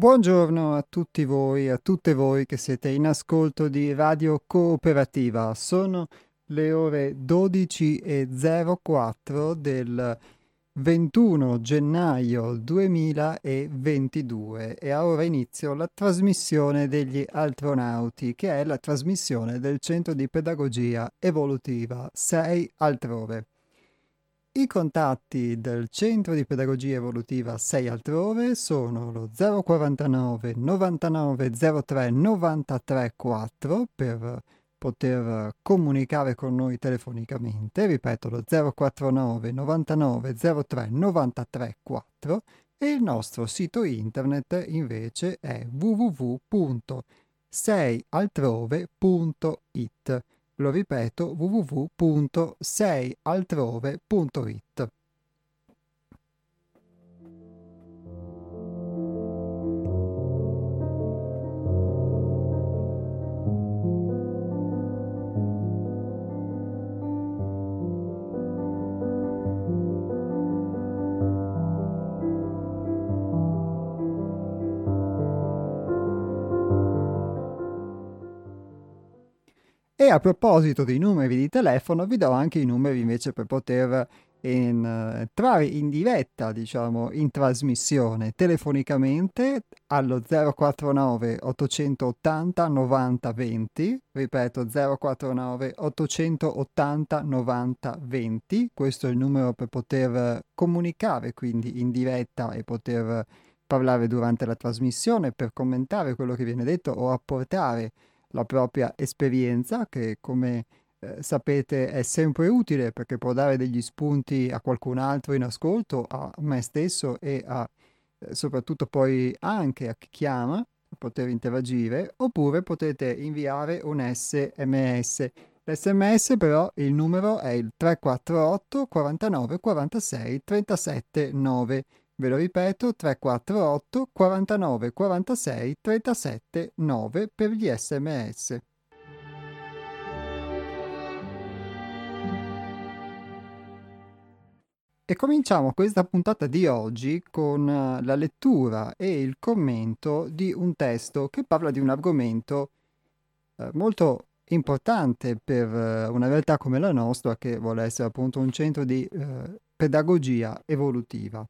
Buongiorno a tutti voi, a tutte voi che siete in ascolto di Radio Cooperativa. Sono le ore 12.04 del 21 gennaio 2022 e a ora inizio la trasmissione degli Altronauti, che è la trasmissione del Centro di Pedagogia Evolutiva 6 Altrove. I contatti del Centro di Pedagogia Evolutiva 6 altrove sono lo 049 99 03 93 4 per poter comunicare con noi telefonicamente, ripeto lo 049 99 03 93 4 e il nostro sito internet invece è www.seialtrove.it lo ripeto, www.seialtrove.it. A proposito dei numeri di telefono, vi do anche i numeri invece per poter entrare in diretta, diciamo, in trasmissione. Telefonicamente allo 049 880 90 20, ripeto 049 880 90 20, questo è il numero per poter comunicare quindi in diretta e poter parlare durante la trasmissione, per commentare quello che viene detto o apportare la propria esperienza che come eh, sapete è sempre utile perché può dare degli spunti a qualcun altro in ascolto, a me stesso e a, eh, soprattutto poi anche a chi chiama poter interagire oppure potete inviare un sms. L'sms però il numero è il 348 49 46 37 9 Ve lo ripeto, 348 49 46 37 9 per gli sms. E cominciamo questa puntata di oggi con eh, la lettura e il commento di un testo che parla di un argomento eh, molto importante per eh, una realtà come la nostra che vuole essere appunto un centro di eh, pedagogia evolutiva.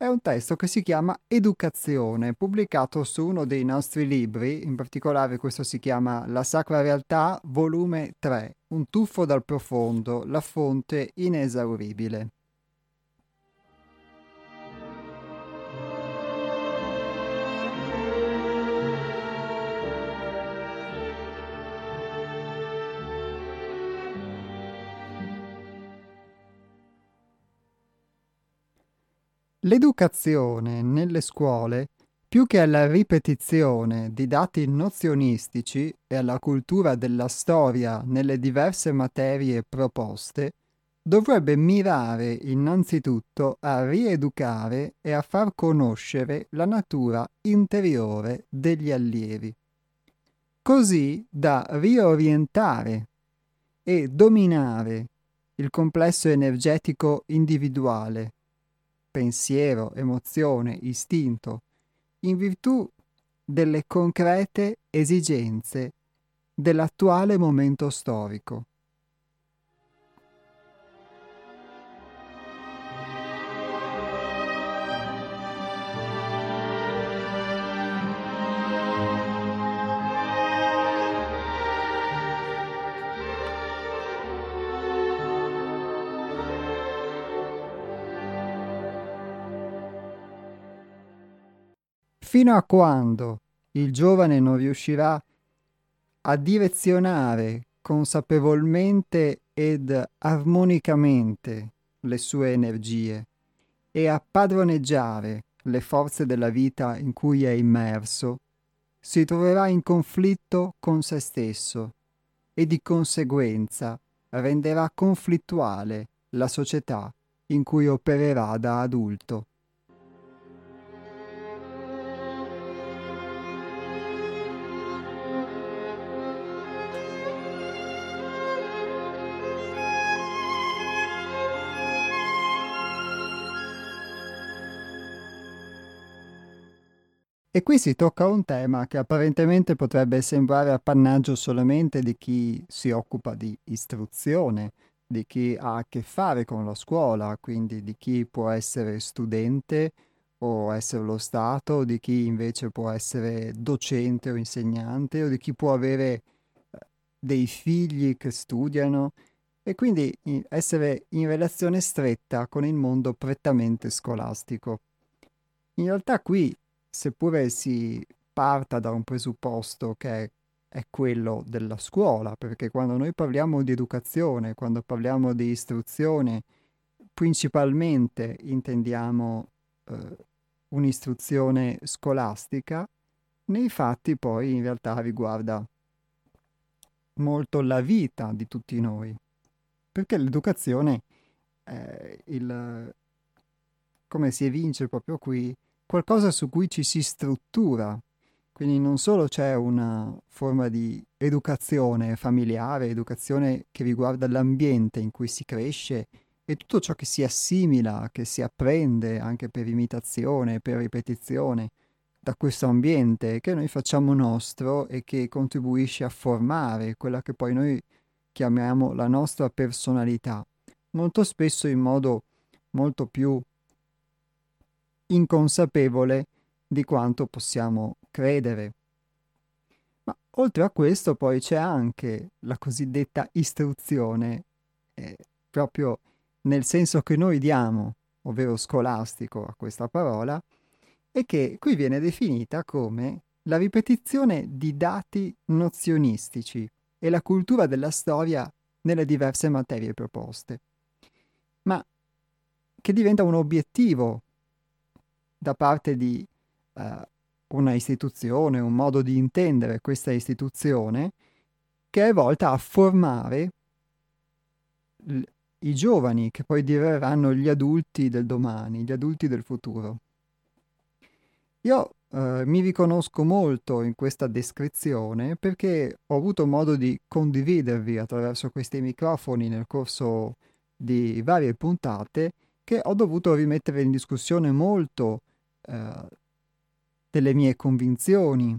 È un testo che si chiama Educazione, pubblicato su uno dei nostri libri, in particolare questo si chiama La Sacra Realtà, volume 3, Un tuffo dal profondo, la fonte inesauribile. L'educazione nelle scuole, più che alla ripetizione di dati nozionistici e alla cultura della storia nelle diverse materie proposte, dovrebbe mirare innanzitutto a rieducare e a far conoscere la natura interiore degli allievi, così da riorientare e dominare il complesso energetico individuale pensiero, emozione, istinto, in virtù delle concrete esigenze dell'attuale momento storico. Fino a quando il giovane non riuscirà a direzionare consapevolmente ed armonicamente le sue energie e a padroneggiare le forze della vita in cui è immerso, si troverà in conflitto con se stesso e di conseguenza renderà conflittuale la società in cui opererà da adulto. E qui si tocca un tema che apparentemente potrebbe sembrare appannaggio solamente di chi si occupa di istruzione, di chi ha a che fare con la scuola, quindi di chi può essere studente o essere lo Stato, di chi invece può essere docente o insegnante, o di chi può avere eh, dei figli che studiano e quindi essere in relazione stretta con il mondo prettamente scolastico. In realtà qui, seppure si parta da un presupposto che è quello della scuola, perché quando noi parliamo di educazione, quando parliamo di istruzione, principalmente intendiamo eh, un'istruzione scolastica, nei fatti poi in realtà riguarda molto la vita di tutti noi, perché l'educazione è il, come si evince proprio qui, qualcosa su cui ci si struttura. Quindi non solo c'è una forma di educazione familiare, educazione che riguarda l'ambiente in cui si cresce e tutto ciò che si assimila, che si apprende anche per imitazione, per ripetizione da questo ambiente che noi facciamo nostro e che contribuisce a formare quella che poi noi chiamiamo la nostra personalità, molto spesso in modo molto più inconsapevole di quanto possiamo credere. Ma oltre a questo poi c'è anche la cosiddetta istruzione, eh, proprio nel senso che noi diamo, ovvero scolastico, a questa parola, e che qui viene definita come la ripetizione di dati nozionistici e la cultura della storia nelle diverse materie proposte, ma che diventa un obiettivo da parte di uh, una istituzione, un modo di intendere questa istituzione, che è volta a formare i giovani che poi diverranno gli adulti del domani, gli adulti del futuro. Io eh, mi riconosco molto in questa descrizione perché ho avuto modo di condividervi attraverso questi microfoni nel corso di varie puntate che ho dovuto rimettere in discussione molto eh, delle mie convinzioni,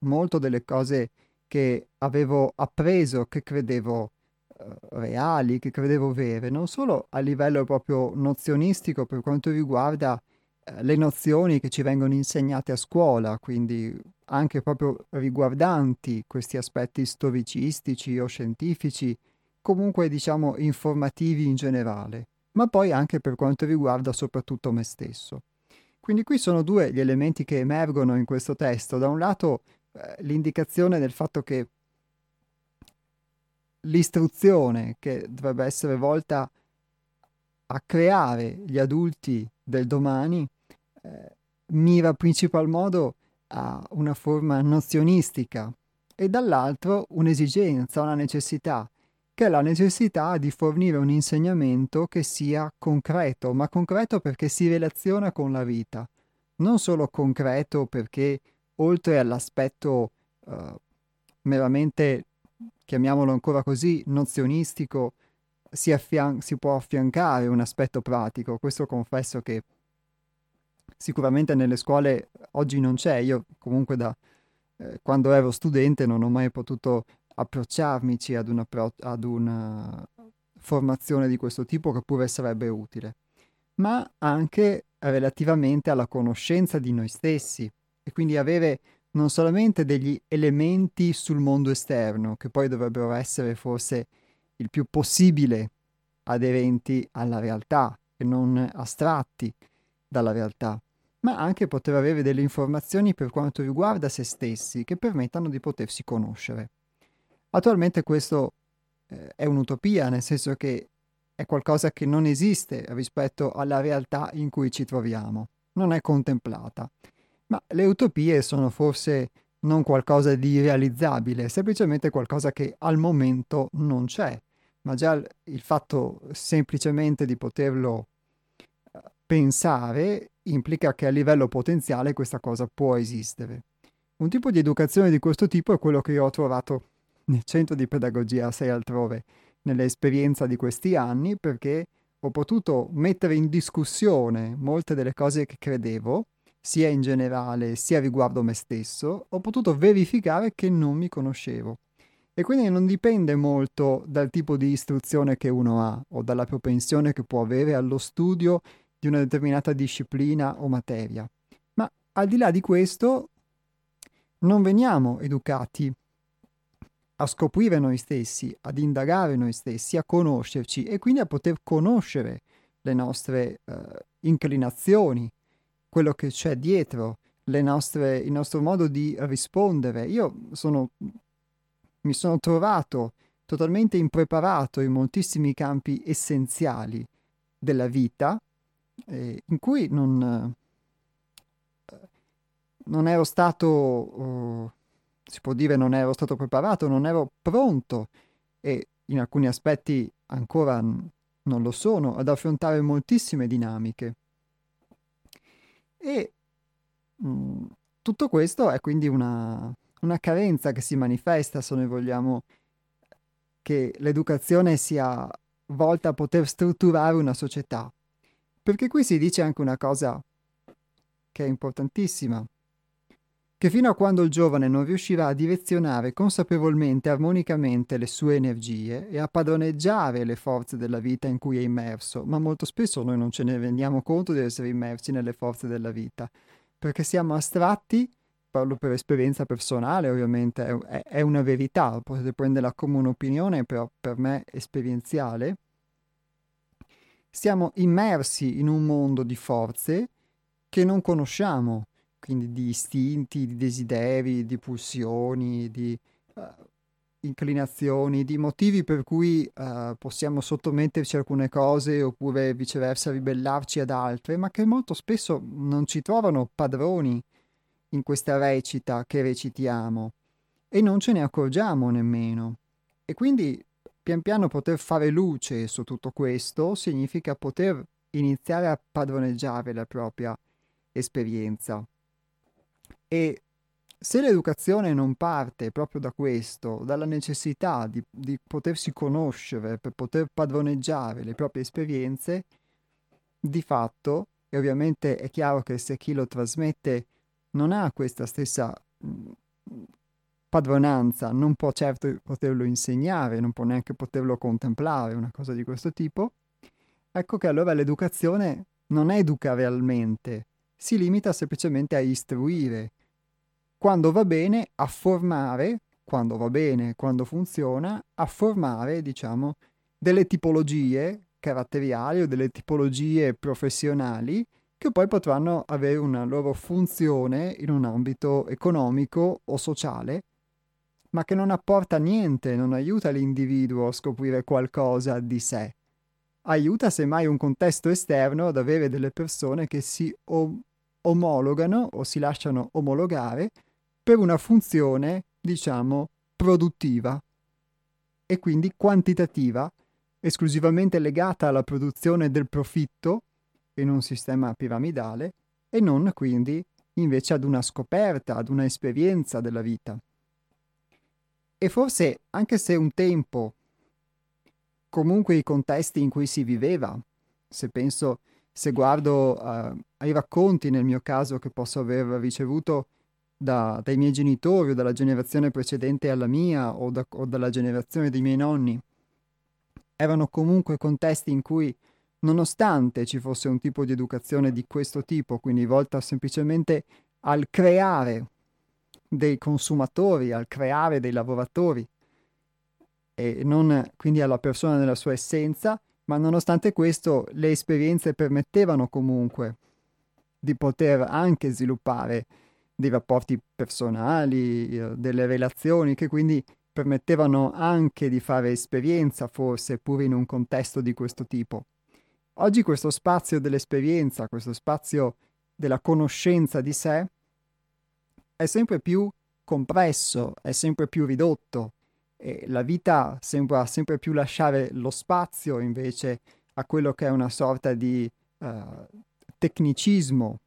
molto delle cose che avevo appreso, che credevo eh, reali, che credevo vere, non solo a livello proprio nozionistico per quanto riguarda eh, le nozioni che ci vengono insegnate a scuola, quindi anche proprio riguardanti questi aspetti storicistici o scientifici, comunque diciamo informativi in generale, ma poi anche per quanto riguarda soprattutto me stesso. Quindi qui sono due gli elementi che emergono in questo testo. Da un lato eh, l'indicazione del fatto che l'istruzione che dovrebbe essere volta a creare gli adulti del domani eh, mira principal modo a una forma nozionistica e dall'altro un'esigenza, una necessità, che è la necessità di fornire un insegnamento che sia concreto, ma concreto perché si relaziona con la vita, non solo concreto perché oltre all'aspetto uh, meramente chiamiamolo ancora così, nozionistico, si, affian- si può affiancare un aspetto pratico. Questo confesso che sicuramente nelle scuole oggi non c'è. Io comunque da eh, quando ero studente non ho mai potuto approcciarmici ad una, ad una formazione di questo tipo che pure sarebbe utile, ma anche relativamente alla conoscenza di noi stessi e quindi avere non solamente degli elementi sul mondo esterno, che poi dovrebbero essere forse il più possibile aderenti alla realtà e non astratti dalla realtà, ma anche poter avere delle informazioni per quanto riguarda se stessi che permettano di potersi conoscere. Attualmente questo eh, è un'utopia, nel senso che è qualcosa che non esiste rispetto alla realtà in cui ci troviamo, non è contemplata. Ma le utopie sono forse non qualcosa di irrealizzabile, semplicemente qualcosa che al momento non c'è. Ma già il fatto semplicemente di poterlo eh, pensare implica che a livello potenziale questa cosa può esistere. Un tipo di educazione di questo tipo è quello che io ho trovato nel centro di pedagogia 6 altrove, nell'esperienza di questi anni, perché ho potuto mettere in discussione molte delle cose che credevo sia in generale sia riguardo me stesso, ho potuto verificare che non mi conoscevo. E quindi non dipende molto dal tipo di istruzione che uno ha o dalla propensione che può avere allo studio di una determinata disciplina o materia. Ma al di là di questo, non veniamo educati a scoprire noi stessi, ad indagare noi stessi, a conoscerci e quindi a poter conoscere le nostre uh, inclinazioni, quello che c'è dietro, nostre, il nostro modo di rispondere. Io sono mi sono trovato totalmente impreparato in moltissimi campi essenziali della vita, eh, in cui non, eh, non ero stato, oh, si può dire non ero stato preparato, non ero pronto e in alcuni aspetti ancora n- non lo sono ad affrontare moltissime dinamiche. E mh, mm, tutto questo è quindi una, una carenza che si manifesta se noi vogliamo che l'educazione sia volta a poter strutturare una società. Perché qui si dice anche una cosa che è importantissima, che fino a quando il giovane non riuscirà a direzionare consapevolmente e armonicamente le sue energie e a padroneggiare le forze della vita in cui è immerso, ma molto spesso noi non ce ne rendiamo conto di essere immersi nelle forze della vita, perché siamo astratti parlo per esperienza personale, ovviamente è, è, una verità, potete prenderla come un'opinione, però per me esperienziale. Siamo immersi in un mondo di forze che non conosciamo, quindi di istinti, di desideri, di pulsioni, di uh, inclinazioni, di motivi per cui uh, possiamo sottometterci a alcune cose oppure viceversa ribellarci ad altre, ma che molto spesso non ci trovano padroni in questa recita che recitiamo e non ce ne accorgiamo nemmeno. E quindi pian piano poter fare luce su tutto questo significa poter iniziare a padroneggiare la propria esperienza. E se l'educazione non parte proprio da questo, dalla necessità di, di potersi conoscere per poter padroneggiare le proprie esperienze, di fatto, e ovviamente è chiaro che se chi lo trasmette non ha questa stessa padronanza, non può certo poterlo insegnare, non può neanche poterlo contemplare, una cosa di questo tipo, ecco che allora l'educazione non educa realmente, si limita semplicemente a istruire, quando va bene a formare, quando va bene, quando funziona, a formare, diciamo, delle tipologie caratteriali o delle tipologie professionali che poi potranno avere una loro funzione in un ambito economico o sociale, ma che non apporta niente, non aiuta l'individuo a scoprire qualcosa di sé. Aiuta semmai un contesto esterno ad avere delle persone che si om- omologano o si lasciano omologare per una funzione, diciamo, produttiva e quindi quantitativa, esclusivamente legata alla produzione del profitto in un sistema piramidale e non quindi invece ad una scoperta, ad una esperienza della vita. E forse anche se un tempo, comunque i contesti in cui si viveva, se penso, se guardo uh, ai racconti nel mio caso che posso aver ricevuto da, dai miei genitori o dalla generazione precedente alla mia o, da, o dalla generazione dei miei nonni, erano comunque contesti in cui nonostante ci fosse un tipo di educazione di questo tipo, quindi volta semplicemente al creare dei consumatori, al creare dei lavoratori e non quindi alla persona nella sua essenza, ma nonostante questo le esperienze permettevano comunque di poter anche sviluppare dei rapporti personali, eh, delle relazioni che quindi permettevano anche di fare esperienza forse pur in un contesto di questo tipo. Oggi questo spazio dell'esperienza, questo spazio della conoscenza di sé è sempre più compresso, è sempre più ridotto e la vita sembra sempre più lasciare lo spazio invece a quello che è una sorta di uh, tecnicismo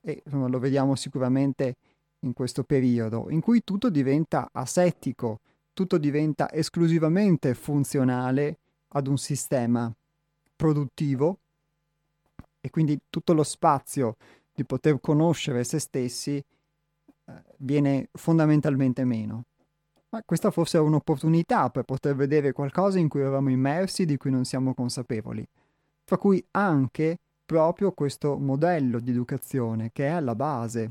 e insomma, lo vediamo sicuramente in questo periodo in cui tutto diventa asettico, tutto diventa esclusivamente funzionale ad un sistema produttivo e quindi tutto lo spazio di poter conoscere se stessi eh, viene fondamentalmente meno. Ma questa forse è un'opportunità per poter vedere qualcosa in cui eravamo immersi di cui non siamo consapevoli, fra cui anche proprio questo modello di educazione che è alla base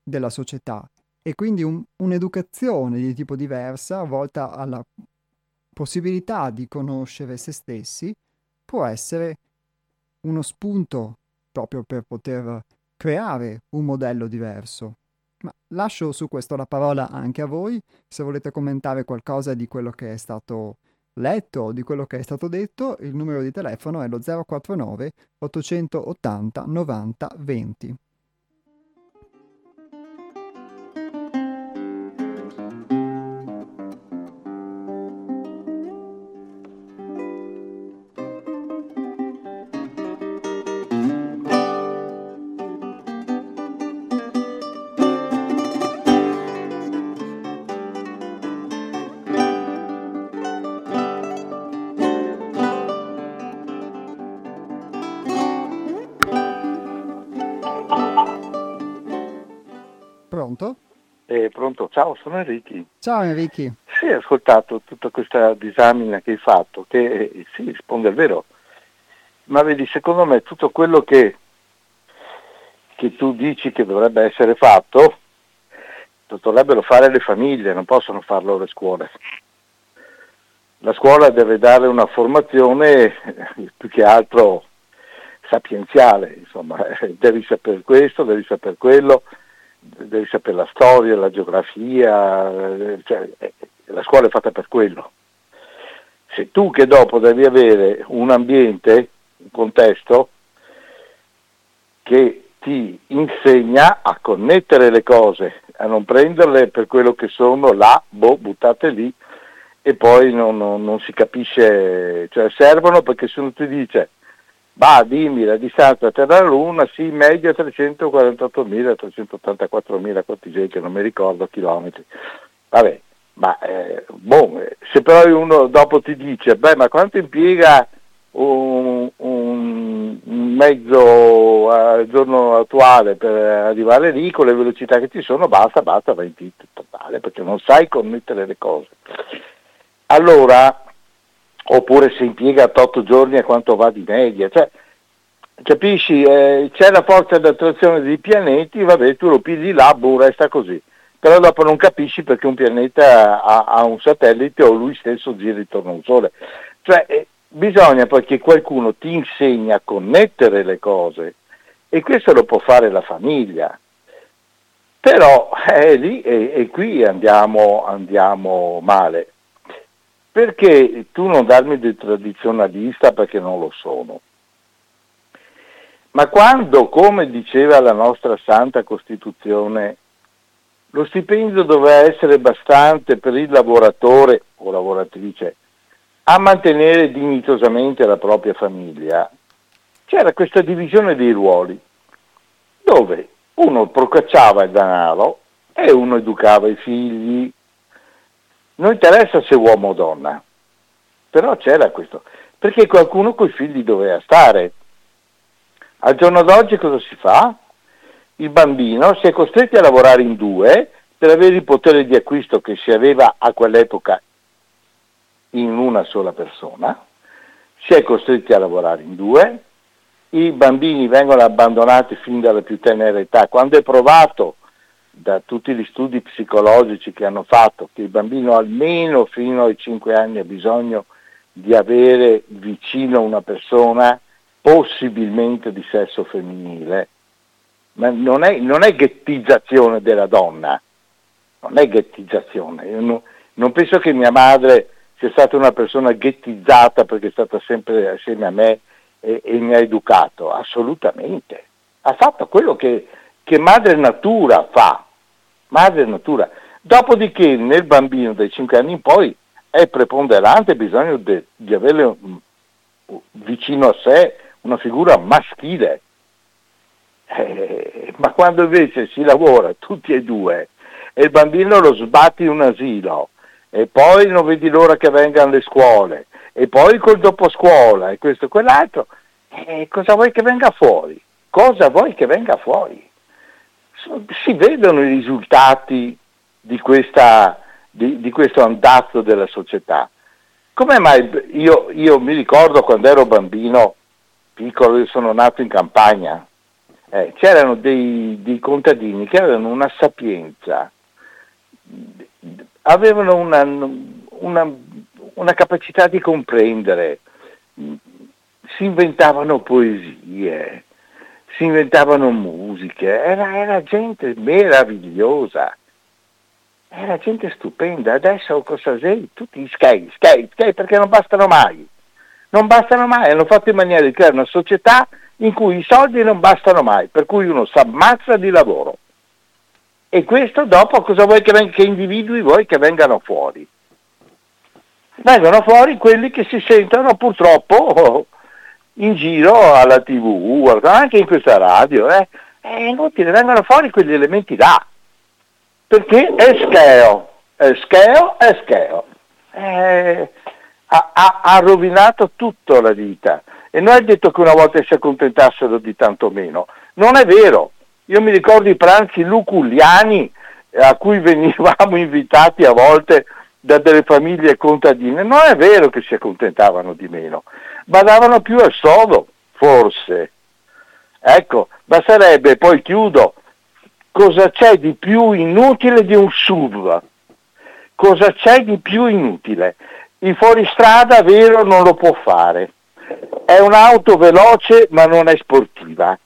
della società e quindi un, un'educazione di tipo diversa volta alla possibilità di conoscere se stessi può essere uno spunto proprio per poter creare un modello diverso. Ma lascio su questo la parola anche a voi, se volete commentare qualcosa di quello che è stato letto di quello che è stato detto, il numero di telefono è lo 049 880 90 20. Ciao, sono Enrico. Ciao Enrico. Sì, ho ascoltato tutta questa disamina che hai fatto, che eh, sì, risponde al vero, ma vedi, secondo me tutto quello che, che tu dici che dovrebbe essere fatto, lo dovrebbero fare le famiglie, non possono farlo le scuole. La scuola deve dare una formazione eh, più che altro sapienziale, insomma, devi sapere questo, devi sapere quello, devi sapere la storia, la geografia, cioè, eh, la scuola è fatta per quello. Se tu che dopo devi avere un ambiente, un contesto che ti insegna a connettere le cose, a non prenderle per quello che sono là, boh, buttate lì e poi non, non, non si capisce, cioè servono perché se uno ti dice Bah, dimmi la distanza la Luna, sì, media 348.000, 384.000 quanti che non mi ricordo chilometri. Vabbè, ma eh, boh, se però uno dopo ti dice, beh, ma quanto impiega un, un, mezzo al giorno attuale per arrivare lì con le velocità che ci sono, basta, basta, vai in totale, perché non sai connettere le cose. Allora, oppure se impiega 8 giorni a quanto va di media. Cioè, capisci, eh, c'è la forza d'attrazione dei pianeti, vabbè, tu lo pigli là, boh, resta così. Però dopo non capisci perché un pianeta ha, ha un satellite o lui stesso gira intorno a un sole. Cioè, eh, bisogna poi che qualcuno ti insegni a connettere le cose e questo lo può fare la famiglia. Però è lì e, e qui andiamo, andiamo male. Perché tu non darmi del tradizionalista perché non lo sono? Ma quando, come diceva la nostra Santa Costituzione, lo stipendio doveva essere bastante per il lavoratore o lavoratrice a mantenere dignitosamente la propria famiglia, c'era questa divisione dei ruoli, dove uno procacciava il denaro e uno educava i figli, non interessa se uomo o donna, però c'era questo, perché qualcuno coi figli doveva stare. Al giorno d'oggi cosa si fa? Il bambino si è costretti a lavorare in due per avere il potere di acquisto che si aveva a quell'epoca in una sola persona, si è costretti a lavorare in due, i bambini vengono abbandonati fin dalla più tenera età, quando è provato da tutti gli studi psicologici che hanno fatto che il bambino almeno fino ai 5 anni ha bisogno di avere vicino una persona possibilmente di sesso femminile, ma non è, non è ghettizzazione della donna, non è ghettizzazione. Io non, non penso che mia madre sia stata una persona ghettizzata perché è stata sempre assieme a me e, e mi ha educato, assolutamente. Ha fatto quello che, che madre natura fa, madre natura. Dopodiché nel bambino dai 5 anni in poi è preponderante, bisogno de, di avere vicino a sé una figura maschile. Eh, ma quando invece si lavora tutti e due e il bambino lo sbatti in un asilo e poi non vedi l'ora che vengano le scuole e poi col dopo scuola e questo e quell'altro, eh, cosa vuoi che venga fuori? cosa vuoi che venga fuori? Si vedono i risultati di, questa, di, di questo andazzo della società. Come mai io, io, mi ricordo quando ero bambino, piccolo, io sono nato in campagna, eh, c'erano dei, dei, contadini che avevano una sapienza, avevano una, una, una capacità di comprendere, si inventavano poesie, si inventavano musiche, era, era gente meravigliosa, era gente stupenda. Adesso cosa sei? Tutti skate, skate, skate, perché non bastano mai. Non bastano mai, hanno fatto in maniera di creare una società in cui i soldi non bastano mai, per cui uno si ammazza di lavoro. E questo dopo cosa vuoi che, che individui vuoi che vengano fuori? Vengono fuori quelli che si sentono purtroppo in giro alla tv, anche in questa radio, eh? è inutile, vengono fuori quegli elementi là, perché è scheo, è scheo, è scheo. Eh, ha, ha, ha, rovinato tutto la vita. E non è detto che una volta si accontentassero di tanto meno. Non è vero. Io mi ricordo i pranzi luculliani a cui venivamo invitati a volte da delle famiglie contadine. Non è vero che si accontentavano di meno badavano più al sodo, forse. Ecco, basterebbe, poi chiudo, cosa c'è di più inutile di un SUV? Cosa c'è di più inutile? Il fuoristrada vero non lo può fare. È un'auto veloce ma non è sportiva.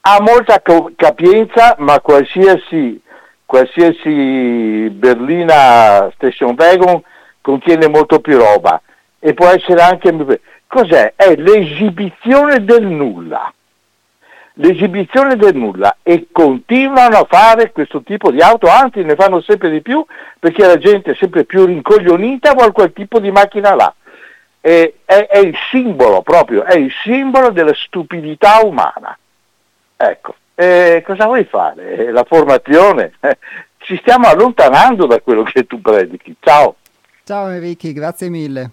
Ha molta capienza ma qualsiasi, qualsiasi berlina station wagon contiene molto più roba e può essere anche Cos'è? È l'esibizione del nulla. L'esibizione del nulla e continuano a fare questo tipo di auto, anzi ne fanno sempre di più perché la gente è sempre più rincoglionita vuole quel tipo di macchina là. È, è, è il simbolo proprio, è il simbolo della stupidità umana. Ecco, e cosa vuoi fare? La formazione. Ci stiamo allontanando da quello che tu predichi. Ciao. Ciao Enrico, grazie mille.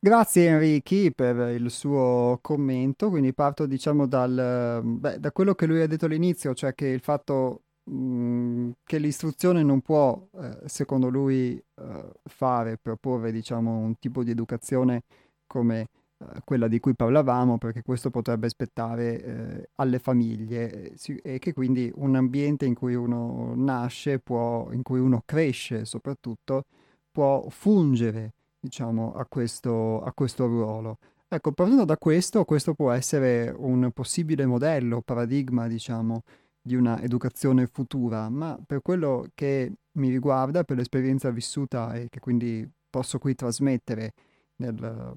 Grazie Enrichi per il suo commento, quindi parto diciamo dal, beh, da quello che lui ha detto all'inizio, cioè che il fatto mh, mm, che l'istruzione non può, eh, secondo lui, eh, fare, proporre diciamo un tipo di educazione come eh, quella di cui parlavamo, perché questo potrebbe spettare eh, alle famiglie e che quindi un ambiente in cui uno nasce, può, in cui uno cresce soprattutto, può fungere diciamo, a questo, a questo ruolo. Ecco, partendo da questo, questo può essere un possibile modello, paradigma, diciamo, di una educazione futura, ma per quello che mi riguarda, per l'esperienza vissuta e che quindi posso qui trasmettere nel,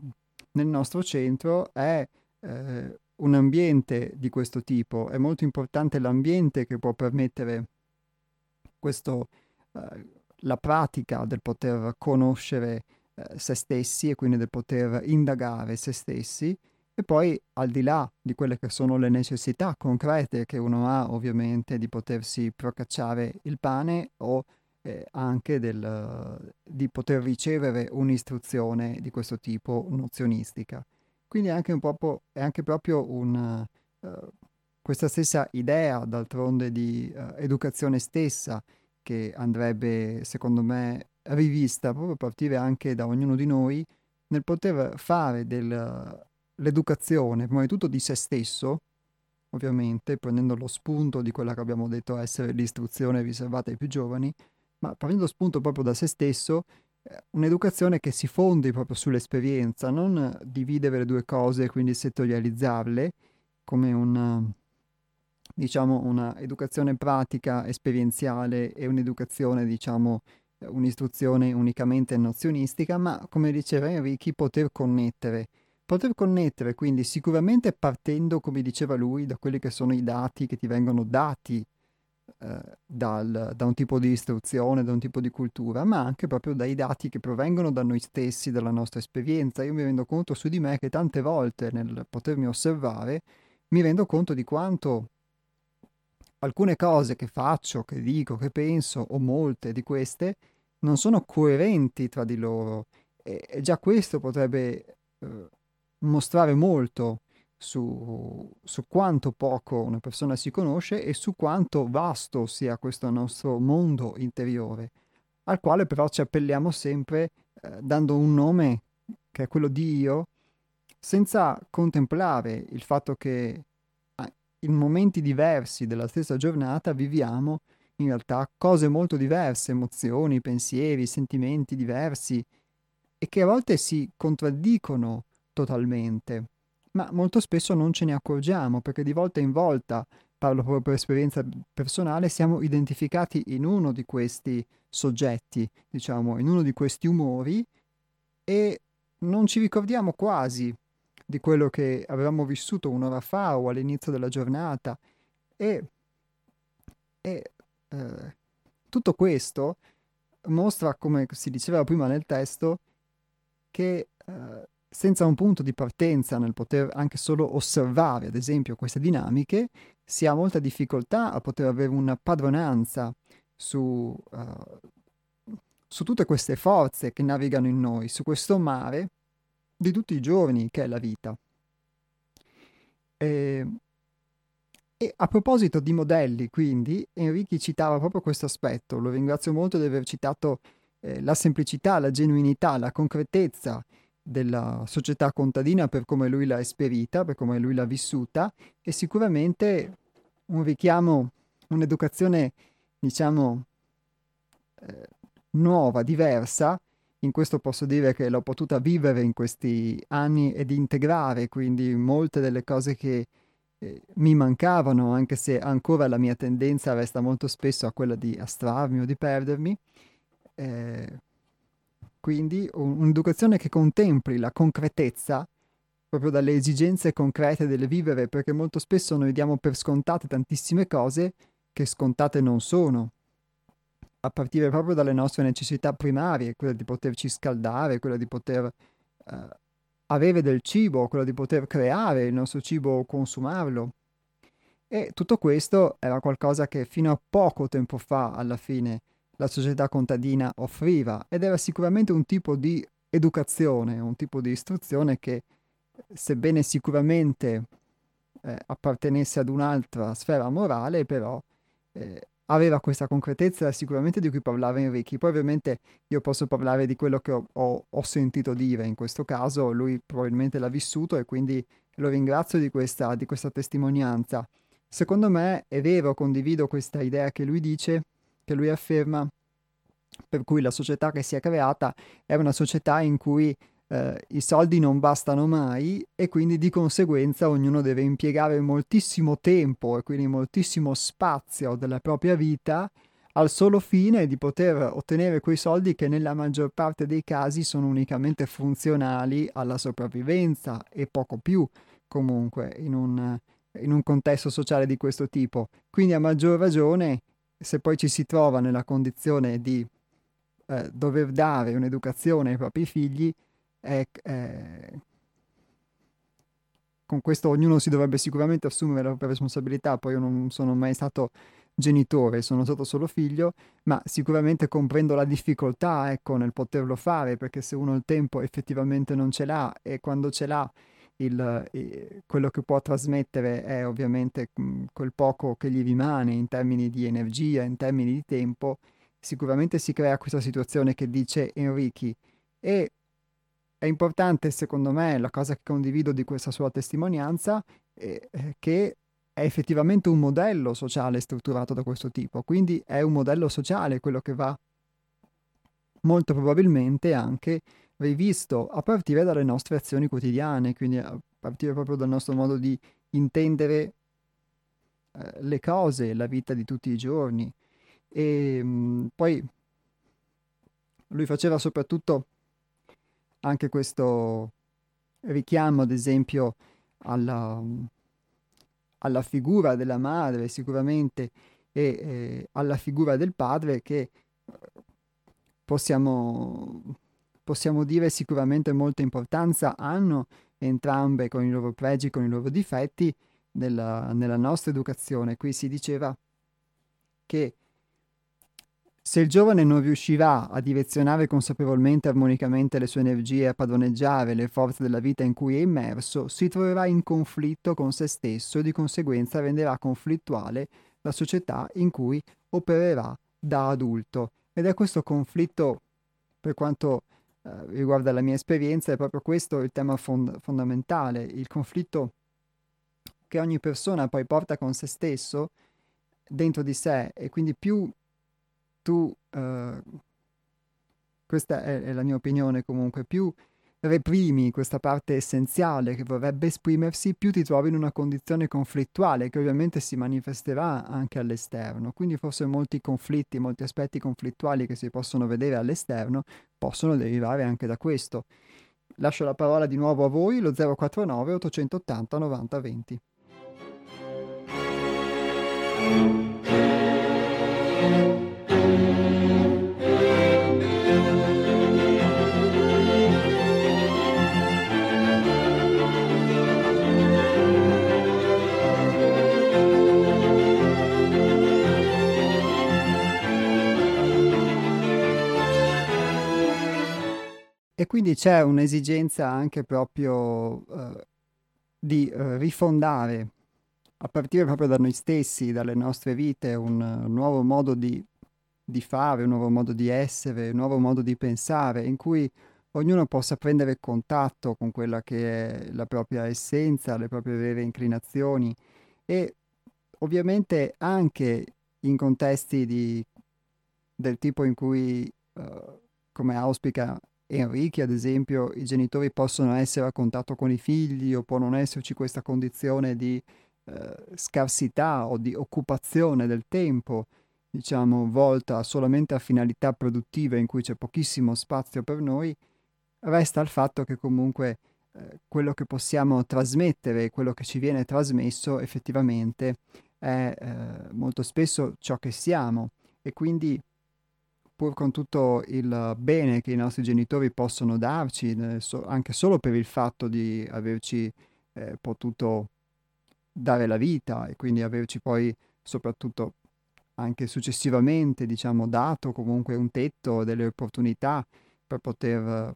nel nostro centro, è eh, un ambiente di questo tipo. È molto importante l'ambiente che può permettere questo, eh, la pratica del poter conoscere eh, se stessi e quindi del poter indagare se stessi e poi al di là di quelle che sono le necessità concrete che uno ha ovviamente di potersi procacciare il pane o eh, anche del, di poter ricevere un'istruzione di questo tipo nozionistica. Quindi è anche, un po', è anche proprio una, uh, questa stessa idea d'altronde di uh, educazione stessa che andrebbe secondo me rivista proprio a partire anche da ognuno di noi nel poter fare dell'educazione, prima di tutto di se stesso, ovviamente prendendo lo spunto di quella che abbiamo detto essere l'istruzione riservata ai più giovani, ma prendendo spunto proprio da se stesso, eh, un'educazione che si fondi proprio sull'esperienza, non dividere le due cose e quindi settorializzarle come una, diciamo, una educazione pratica, esperienziale e un'educazione, diciamo, un'istruzione unicamente nozionistica, ma come diceva Enrichi, poter connettere, poter connettere quindi sicuramente partendo, come diceva lui, da quelli che sono i dati che ti vengono dati eh, dal, da un tipo di istruzione, da un tipo di cultura, ma anche proprio dai dati che provengono da noi stessi, dalla nostra esperienza. Io mi rendo conto su di me che tante volte nel potermi osservare mi rendo conto di quanto alcune cose che faccio, che dico, che penso, o molte di queste, non sono coerenti tra di loro. E, già questo potrebbe eh, mostrare molto su, su, quanto poco una persona si conosce e su quanto vasto sia questo nostro mondo interiore, al quale però ci appelliamo sempre eh, dando un nome che è quello di io, senza contemplare il fatto che in momenti diversi della stessa giornata viviamo in realtà cose molto diverse, emozioni, pensieri, sentimenti diversi e che a volte si contraddicono totalmente, ma molto spesso non ce ne accorgiamo perché di volta in volta, parlo proprio per esperienza personale, siamo identificati in uno di questi soggetti, diciamo, in uno di questi umori e non ci ricordiamo quasi di quello che avevamo vissuto un'ora fa o all'inizio della giornata e, e eh, tutto questo mostra, come si diceva prima nel testo, che eh, senza un punto di partenza nel poter anche solo osservare, ad esempio, queste dinamiche, si ha molta difficoltà a poter avere una padronanza su, uh, su tutte queste forze che navigano in noi, su questo mare di tutti i giorni che è la vita. E, e a proposito di modelli, quindi, Enrichi citava proprio questo aspetto. Lo ringrazio molto di aver citato eh, la semplicità, la genuinità, la concretezza della società contadina per come lui l'ha esperita, per come lui l'ha vissuta e sicuramente un richiamo, un'educazione, diciamo, eh, nuova, diversa. In questo posso dire che l'ho potuta vivere in questi anni ed integrare quindi molte delle cose che eh, mi mancavano, anche se ancora la mia tendenza resta molto spesso a quella di astrarmi o di perdermi. Eh, quindi un'educazione che contempli la concretezza proprio dalle esigenze concrete del vivere, perché molto spesso noi diamo per scontate tantissime cose che scontate non sono, a partire proprio dalle nostre necessità primarie, quella di poterci scaldare, quella di poter uh, avere del cibo, quella di poter creare il nostro cibo consumarlo. E tutto questo era qualcosa che fino a poco tempo fa, alla fine, la società contadina offriva ed era sicuramente un tipo di educazione, un tipo di istruzione che sebbene sicuramente eh, appartenesse ad un'altra sfera morale, però eh, aveva questa concretezza sicuramente di cui parlava Enrichi. Poi ovviamente io posso parlare di quello che ho, ho, ho, sentito dire in questo caso, lui probabilmente l'ha vissuto e quindi lo ringrazio di questa, di questa testimonianza. Secondo me è vero, condivido questa idea che lui dice che lui afferma per cui la società che si è creata è una società in cui eh, i soldi non bastano mai e quindi di conseguenza ognuno deve impiegare moltissimo tempo e quindi moltissimo spazio della propria vita al solo fine di poter ottenere quei soldi che nella maggior parte dei casi sono unicamente funzionali alla sopravvivenza e poco più comunque in un, in un contesto sociale di questo tipo. Quindi a maggior ragione se poi ci si trova nella condizione di eh, dover dare un'educazione ai propri figli, è, è... con questo ognuno si dovrebbe sicuramente assumere la propria responsabilità, poi io non sono mai stato genitore, sono stato solo figlio, ma sicuramente comprendo la difficoltà ecco, nel poterlo fare, perché se uno il tempo effettivamente non ce l'ha e quando ce l'ha il, il, quello che può trasmettere è ovviamente mh, quel poco che gli rimane in termini di energia, in termini di tempo, sicuramente si crea questa situazione che dice Enrichi. E è importante secondo me la cosa che condivido di questa sua testimonianza è, è che è effettivamente un modello sociale strutturato da questo tipo, quindi è un modello sociale quello che va molto probabilmente anche rivisto a partire dalle nostre azioni quotidiane, quindi a partire proprio dal nostro modo di intendere eh, le cose, la vita di tutti i giorni. E mh, mm, poi lui faceva soprattutto anche questo, richiamo ad esempio alla, alla figura della madre sicuramente e eh, alla figura del padre che possiamo, possiamo dire sicuramente molta importanza hanno entrambe con i loro pregi, con i loro difetti nella, nella nostra educazione. Qui si diceva che se il giovane non riuscirà a direzionare consapevolmente e armonicamente le sue energie e a padroneggiare le forze della vita in cui è immerso, si troverà in conflitto con se stesso e di conseguenza renderà conflittuale la società in cui opererà da adulto. Ed è questo conflitto, per quanto eh, riguarda la mia esperienza, è proprio questo il tema fond- fondamentale, il conflitto che ogni persona poi porta con se stesso dentro di sé e quindi più tu, uh, questa è, è, la mia opinione comunque, più reprimi questa parte essenziale che vorrebbe esprimersi, più ti trovi in una condizione conflittuale che ovviamente si manifesterà anche all'esterno. Quindi forse molti conflitti, molti aspetti conflittuali che si possono vedere all'esterno possono derivare anche da questo. Lascio la parola di nuovo a voi, lo 049 880 90 20. E quindi c'è un'esigenza anche proprio uh, di uh, rifondare, a partire proprio da noi stessi, dalle nostre vite, un, un nuovo modo di, di, fare, un nuovo modo di essere, un nuovo modo di pensare, in cui ognuno possa prendere contatto con quella che è la propria essenza, le proprie vere inclinazioni e ovviamente anche in contesti di, del tipo in cui, uh, come auspica Enrichi, ad esempio, i genitori possono essere a contatto con i figli o può non esserci questa condizione di eh, scarsità o di occupazione del tempo, diciamo, volta solamente a finalità produttive in cui c'è pochissimo spazio per noi, resta il fatto che comunque eh, quello che possiamo trasmettere, quello che ci viene trasmesso effettivamente è eh, molto spesso ciò che siamo. E quindi pur con tutto il bene che i nostri genitori possono darci, so, anche solo per il fatto di averci eh, potuto dare la vita e quindi averci poi soprattutto anche successivamente, diciamo, dato comunque un tetto, delle opportunità per poter,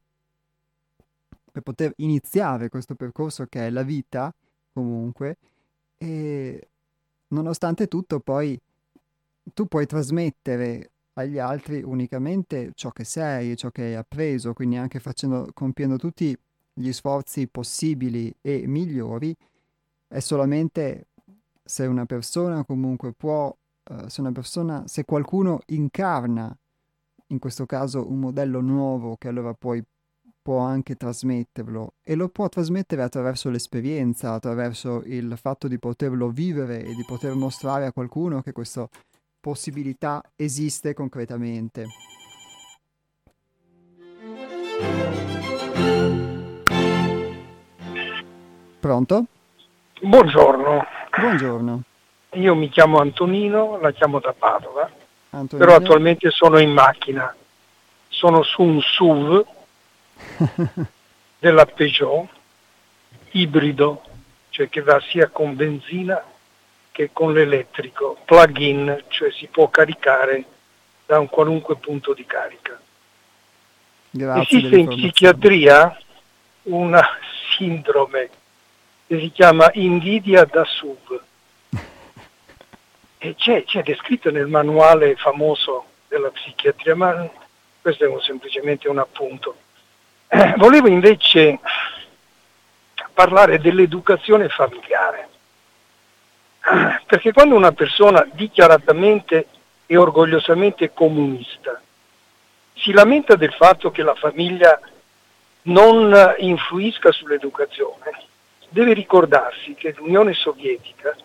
per poter iniziare questo percorso che è la vita comunque. E nonostante tutto poi tu puoi trasmettere agli altri unicamente ciò che sei, ciò che hai appreso, quindi anche facendo, compiendo tutti gli sforzi possibili e migliori, è solamente se una persona comunque può, uh, se una persona, se qualcuno incarna, in questo caso un modello nuovo che allora poi può anche trasmetterlo e lo può trasmettere attraverso l'esperienza, attraverso il fatto di poterlo vivere e di poter mostrare a qualcuno che questo possibilità esiste concretamente. Pronto? Buongiorno. Buongiorno. Io mi chiamo Antonino, la chiamo da Padova, Antonino. però attualmente sono in macchina. Sono su un SUV della Peugeot ibrido, cioè che va sia con benzina che con l'elettrico, plug-in, cioè si può caricare da un qualunque punto di carica. Grazie Esiste in psichiatria una sindrome che si chiama invidia da sub e c'è, c'è descritto nel manuale famoso della psichiatria, ma questo è semplicemente un appunto. Eh, volevo invece parlare dell'educazione familiare perché quando una persona dichiaratamente e orgogliosamente comunista si lamenta del fatto che la famiglia non influisca sull'educazione, deve ricordarsi che l'Unione Sovietica,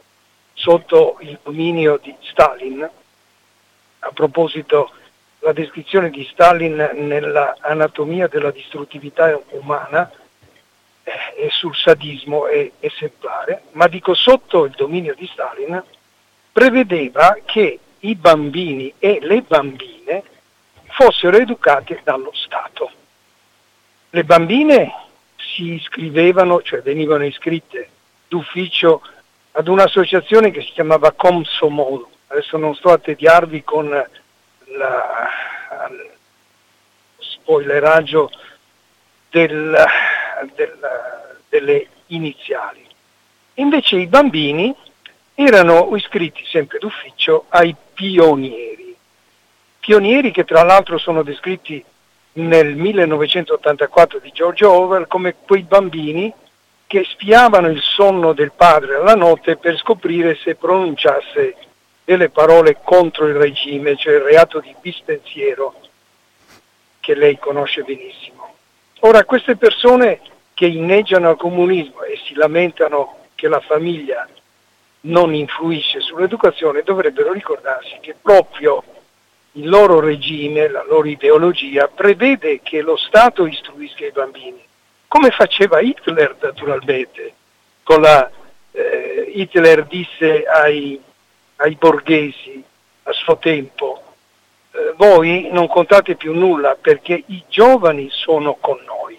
sotto il dominio di Stalin, a proposito la descrizione di Stalin nell'anatomia della distruttività umana, e sul sadismo è esemplare, ma dico sotto il dominio di Stalin prevedeva che i bambini e le bambine fossero educati dallo Stato. Le bambine si iscrivevano, cioè venivano iscritte d'ufficio ad un'associazione che si chiamava Comsomol. Adesso non sto a tediarvi con la, spoileraggio del, del, delle iniziali. Invece i bambini erano iscritti sempre d'ufficio ai pionieri, pionieri che tra l'altro sono descritti nel 1984 di George Orwell come quei bambini che spiavano il sonno del padre alla notte per scoprire se pronunciasse delle parole contro il regime, cioè il reato di dispensiero che lei conosce benissimo. Ora queste persone che inneggiano al comunismo e si lamentano che la famiglia non influisce sull'educazione dovrebbero ricordarsi che proprio il loro regime, la loro ideologia prevede che lo Stato istruisca i bambini, come faceva Hitler naturalmente. La, eh, Hitler disse ai, ai, borghesi a suo tempo, eh, voi non contate più nulla perché i giovani sono con noi.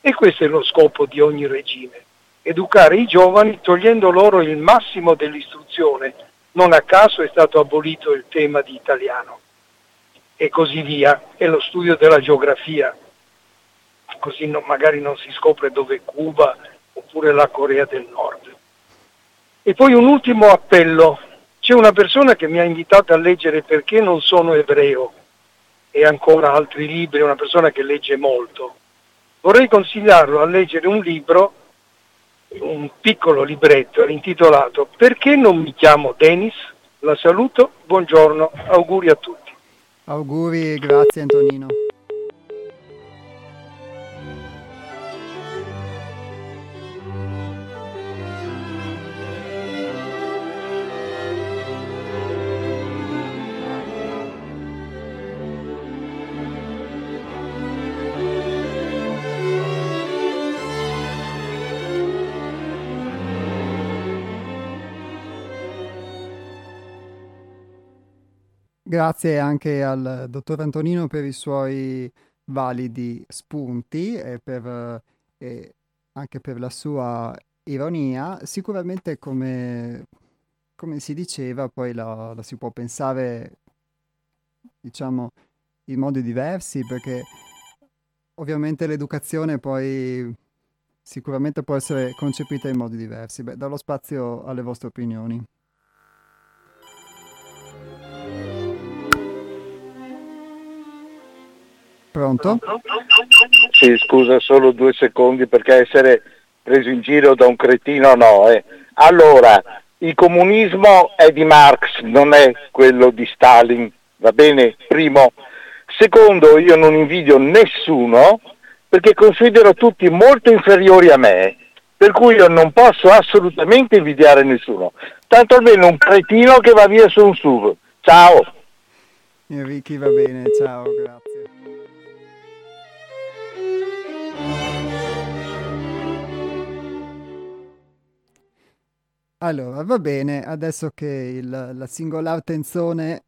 E questo è lo scopo di ogni regime, educare i giovani togliendo loro il massimo dell'istruzione. Non a caso è stato abolito il tema di italiano e così via, e lo studio della geografia, così no, magari non si scopre dove Cuba oppure la Corea del Nord. E poi un ultimo appello, c'è una persona che mi ha invitato a leggere Perché non sono ebreo e ancora altri libri, una persona che legge molto. Vorrei consigliarlo a leggere un libro, un piccolo libretto intitolato Perché non mi chiamo Denis? La saluto, buongiorno, auguri a tutti. Auguri, grazie Antonino. Grazie anche al dottor Antonino per i suoi validi spunti e per, e anche per la sua ironia. Sicuramente come, come si diceva, poi la, la si può pensare, diciamo, in modi diversi perché ovviamente l'educazione poi sicuramente può essere concepita in modi diversi. Beh, do lo spazio alle vostre opinioni. Pronto? Sì, scusa solo due secondi perché essere preso in giro da un cretino no. Eh. Allora, il comunismo è di Marx, non è quello di Stalin, va bene? Primo. Secondo, io non invidio nessuno perché considero tutti molto inferiori a me, per cui io non posso assolutamente invidiare nessuno. Tanto almeno un cretino che va via su un SUV. Ciao! Enrichi va bene, ciao, grazie. Allora, va bene, adesso che il, la singolar tenzone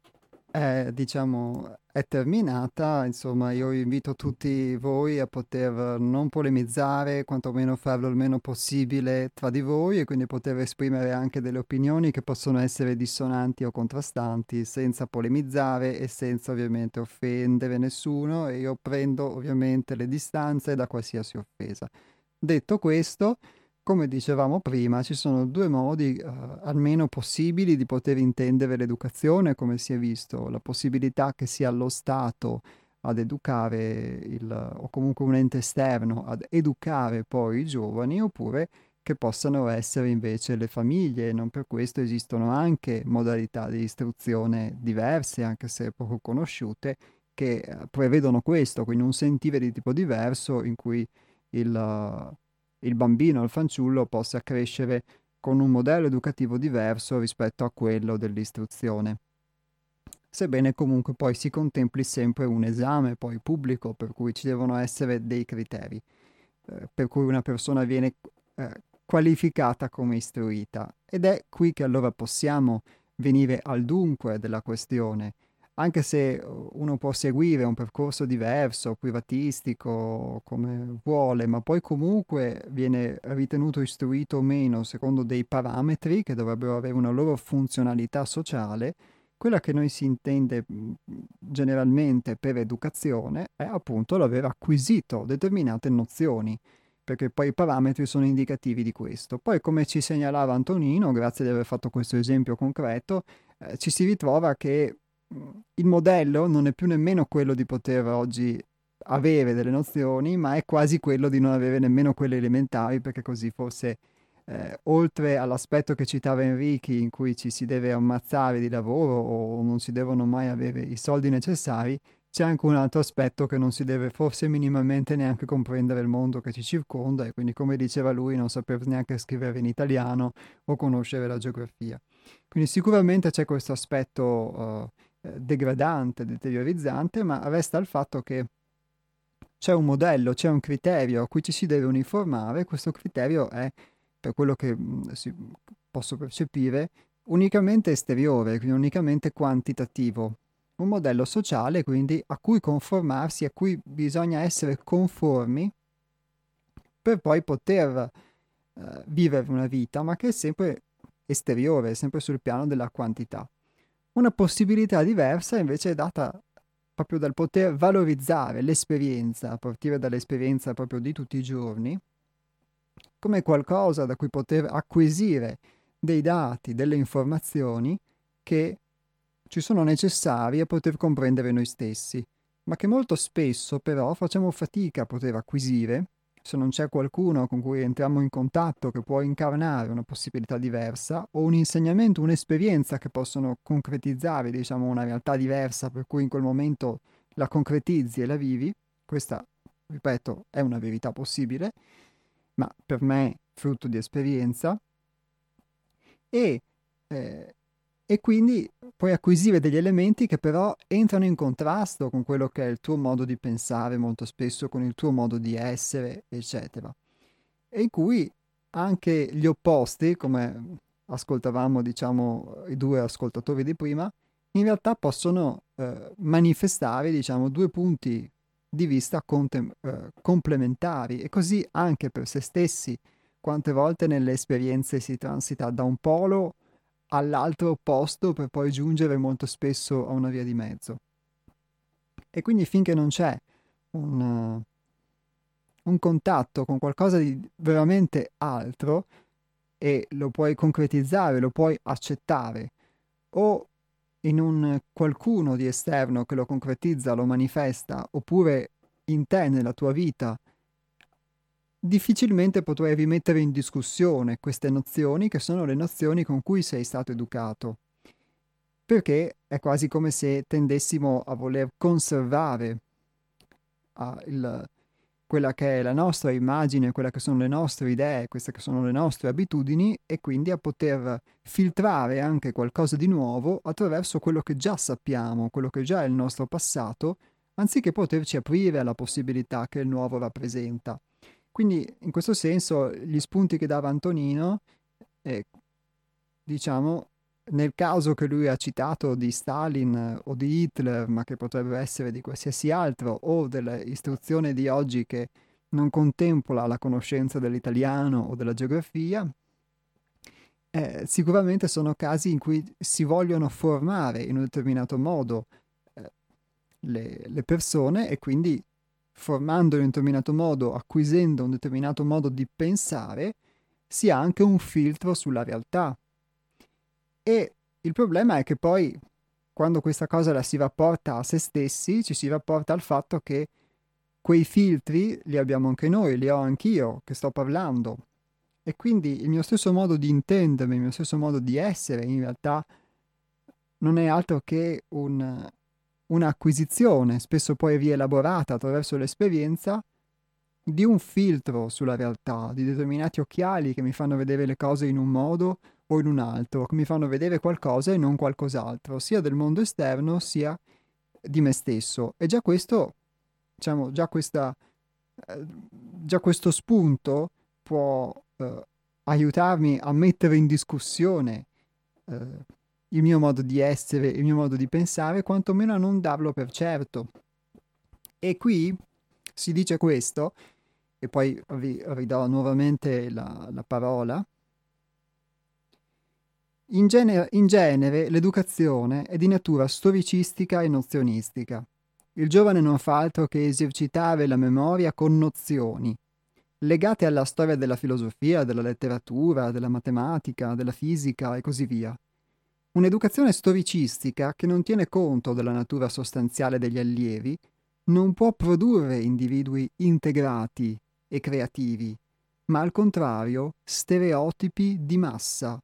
è, diciamo, è terminata, insomma, io invito tutti voi a poter non polemizzare, quantomeno farlo il meno possibile tra di voi e quindi poter esprimere anche delle opinioni che possono essere dissonanti o contrastanti senza polemizzare e senza ovviamente offendere nessuno e io prendo ovviamente le distanze da qualsiasi offesa. Detto questo, come dicevamo prima, ci sono due modi uh, almeno possibili di poter intendere l'educazione, come si è visto, la possibilità che sia lo Stato ad educare il, o comunque un ente esterno ad educare poi i giovani, oppure che possano essere invece le famiglie. Non per questo esistono anche modalità di istruzione diverse, anche se poco conosciute, che uh, prevedono questo, quindi un sentire di tipo diverso in cui il... Il bambino, il fanciullo possa crescere con un modello educativo diverso rispetto a quello dell'istruzione. Sebbene comunque poi si contempli sempre un esame poi pubblico per cui ci devono essere dei criteri, eh, per cui una persona viene eh, qualificata come istruita. Ed è qui che allora possiamo venire al dunque della questione. Anche se uno può seguire un percorso diverso, privatistico, come vuole, ma poi comunque viene ritenuto istruito o meno secondo dei parametri che dovrebbero avere una loro funzionalità sociale, quella che noi si intende generalmente per educazione è appunto l'aver acquisito determinate nozioni, perché poi i parametri sono indicativi di questo. Poi come ci segnalava Antonino, grazie di aver fatto questo esempio concreto, eh, ci si ritrova che il modello non è più nemmeno quello di poter oggi avere delle nozioni, ma è quasi quello di non avere nemmeno quelle elementari, perché così forse eh, oltre all'aspetto che citava Enrichi, in cui ci si deve ammazzare di lavoro o non si devono mai avere i soldi necessari, c'è anche un altro aspetto che non si deve forse minimamente neanche comprendere il mondo che ci circonda e quindi come diceva lui non saper neanche scrivere in italiano o conoscere la geografia. Quindi sicuramente c'è questo aspetto uh, degradante, deteriorizzante, ma resta il fatto che c'è un modello, c'è un criterio a cui ci si deve uniformare, questo criterio è per quello che mh, si, posso percepire, unicamente esteriore, quindi unicamente quantitativo. Un modello sociale, quindi, a cui conformarsi, a cui bisogna essere conformi per poi poter eh, vivere una vita, ma che è sempre esteriore, sempre sul piano della quantità. Una possibilità diversa invece è data proprio dal poter valorizzare l'esperienza, a partire dall'esperienza proprio di tutti i giorni, come qualcosa da cui poter acquisire dei dati, delle informazioni che ci sono necessari a poter comprendere noi stessi, ma che molto spesso però facciamo fatica a poter acquisire se non c'è qualcuno con cui entriamo in contatto che può incarnare una possibilità diversa o un insegnamento, un'esperienza che possono concretizzare, diciamo, una realtà diversa per cui in quel momento la concretizzi e la vivi, questa, ripeto, è una verità possibile, ma per me frutto di esperienza, e, eh, e quindi puoi acquisire degli elementi che però entrano in contrasto con quello che è il tuo modo di pensare molto spesso, con il tuo modo di essere, eccetera. E in cui anche gli opposti, come ascoltavamo, diciamo, i due ascoltatori di prima, in realtà possono eh, manifestare, diciamo, due punti di vista contem- eh, complementari e così anche per se stessi. Quante volte nelle esperienze si transita da un polo all'altro posto per poi giungere molto spesso a una via di mezzo. E quindi finché non c'è un, uh, un contatto con qualcosa di veramente altro e lo puoi concretizzare, lo puoi accettare, o in un qualcuno di esterno che lo concretizza, lo manifesta, oppure in te, nella tua vita, difficilmente potrai rimettere in discussione queste nozioni che sono le nozioni con cui sei stato educato. Perché è quasi come se tendessimo a voler conservare uh, il, quella che è la nostra immagine, quelle che sono le nostre idee, queste che sono le nostre abitudini e quindi a poter filtrare anche qualcosa di nuovo attraverso quello che già sappiamo, quello che già è il nostro passato, anziché poterci aprire alla possibilità che il nuovo rappresenta. Quindi in questo senso gli spunti che dava Antonino, eh, diciamo, nel caso che lui ha citato di Stalin o di Hitler, ma che potrebbe essere di qualsiasi altro, o dell'istruzione di oggi che non contempla la conoscenza dell'italiano o della geografia, eh, sicuramente sono casi in cui si vogliono formare in un determinato modo eh, le, le persone e quindi formando in un determinato modo, acquisendo un determinato modo di pensare, si ha anche un filtro sulla realtà. E il problema è che poi, quando questa cosa la si rapporta a se stessi, ci si rapporta al fatto che quei filtri li abbiamo anche noi, li ho anch'io, che sto parlando. E quindi il mio stesso modo di intendermi, il mio stesso modo di essere, in realtà non è altro che un, un'acquisizione, spesso poi rielaborata attraverso l'esperienza, di un filtro sulla realtà, di determinati occhiali che mi fanno vedere le cose in un modo o in un altro, che mi fanno vedere qualcosa e non qualcos'altro, sia del mondo esterno sia di me stesso. E già questo, diciamo, già, questa, eh, già questo spunto può eh, aiutarmi a mettere in discussione eh, il mio modo di essere, il mio modo di pensare, quantomeno a non darlo per certo. E qui si dice questo, e poi vi ridò nuovamente la, la parola. In genere, in genere l'educazione è di natura storicistica e nozionistica. Il giovane non fa altro che esercitare la memoria con nozioni, legate alla storia della filosofia, della letteratura, della matematica, della fisica e così via. Un'educazione storicistica che non tiene conto della natura sostanziale degli allievi non può produrre individui integrati e creativi, ma al contrario stereotipi di massa,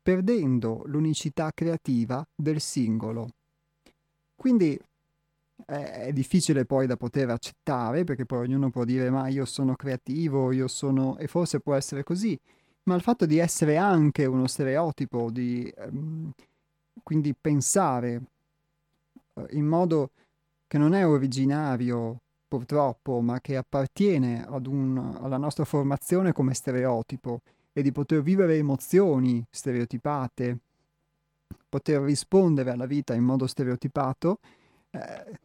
perdendo l'unicità creativa del singolo. Quindi è difficile poi da poter accettare perché poi ognuno può dire ma io sono creativo, io sono... e forse può essere così, ma il fatto di essere anche uno stereotipo, di um, quindi pensare uh, in modo che non è originario purtroppo, ma che appartiene un, alla nostra formazione come stereotipo e di poter vivere emozioni stereotipate, poter rispondere alla vita in modo stereotipato, eh,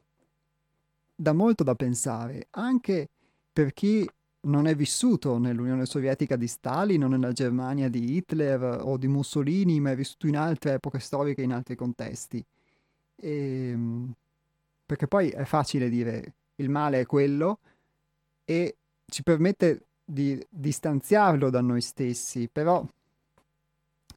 dà molto da pensare, anche per chi non è vissuto nell'Unione Sovietica di Stalin o nella Germania di Hitler o di Mussolini, ma è vissuto in altre epoche storiche, in altri contesti. E, ehm, perché poi è facile dire il male è quello e ci permette di distanziarlo da noi stessi, però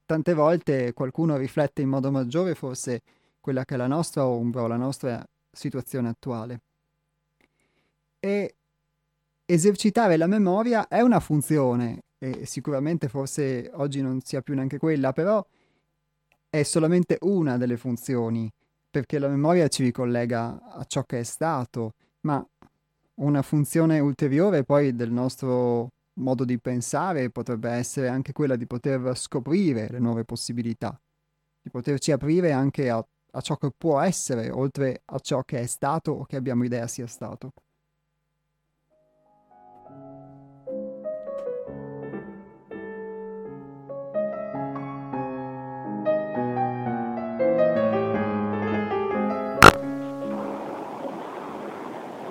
tante volte qualcuno riflette in modo maggiore forse quella che è la nostra ombra o la nostra situazione attuale. E esercitare la memoria è una funzione, e sicuramente forse oggi non sia più neanche quella, però è solamente una delle funzioni, perché la memoria ci ricollega a ciò che è stato, ma una funzione ulteriore poi del nostro modo di pensare potrebbe essere anche quella di poter scoprire le nuove possibilità, di poterci aprire anche a, a ciò che può essere, oltre a ciò che è stato o che abbiamo idea sia stato.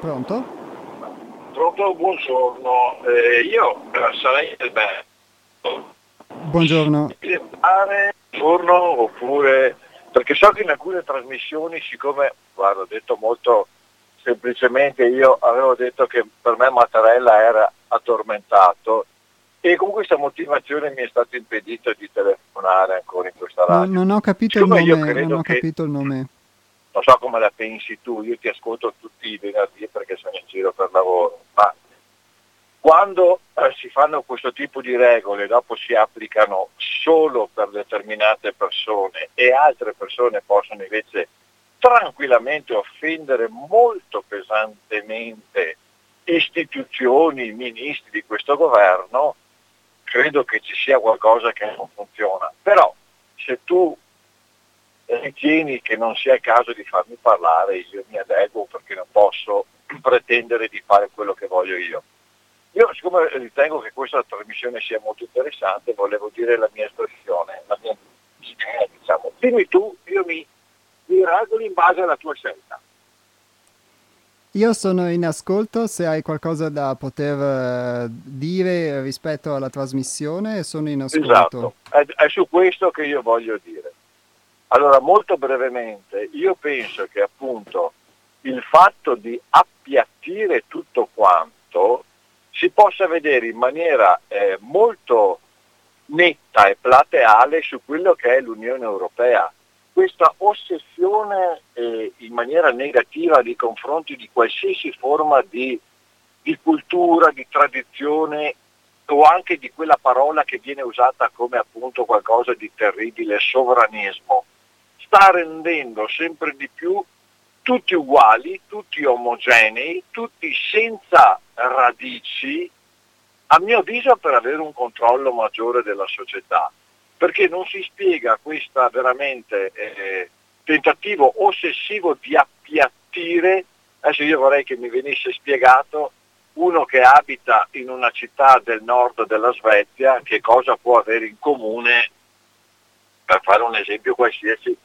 Pronto? Pronto, buongiorno. Eh, io eh, sarei Alberto. Buongiorno. Buongiorno, oppure perché so che in alcune trasmissioni, siccome, guarda, ho detto molto semplicemente, io avevo detto che per me Mattarella era addormentato e con questa motivazione mi è stato impedito di telefonare ancora in questa radio. Non, non ho capito il nome, non ho capito il nome non so come la pensi tu, io ti ascolto tutti i venerdì perché sono in giro per lavoro, ma quando eh, si fanno questo tipo di regole dopo si applicano solo per determinate persone e altre persone possono invece tranquillamente offendere molto pesantemente istituzioni, ministri di questo governo, credo che ci sia qualcosa che non funziona. Però se tu ritieni che non sia il caso di farmi parlare, io mi adeguo perché non posso pretendere di fare quello che voglio io. Io siccome ritengo che questa trasmissione sia molto interessante, volevo dire la mia espressione, la mia idea, diciamo. Dimmi tu, io mi, mi regolo in base alla tua scelta. Io sono in ascolto, se hai qualcosa da poter uh, dire rispetto alla trasmissione, sono in ascolto. Esatto, è, è su questo che io voglio dire. Allora, molto brevemente, io penso che appunto il fatto di appiattire tutto quanto si possa vedere in maniera eh, molto netta e plateale su quello che è l'Unione Europea. Questa ossessione eh, in maniera negativa nei confronti di qualsiasi forma di, di cultura, di tradizione o anche di quella parola che viene usata come appunto qualcosa di terribile, sovranismo sta rendendo sempre di più tutti uguali, tutti omogenei, tutti senza radici, a mio avviso per avere un controllo maggiore della società, perché non si spiega questo veramente eh, tentativo ossessivo di appiattire, adesso io vorrei che mi venisse spiegato uno che abita in una città del nord della Svezia, che cosa può avere in comune, per fare un esempio qualsiasi,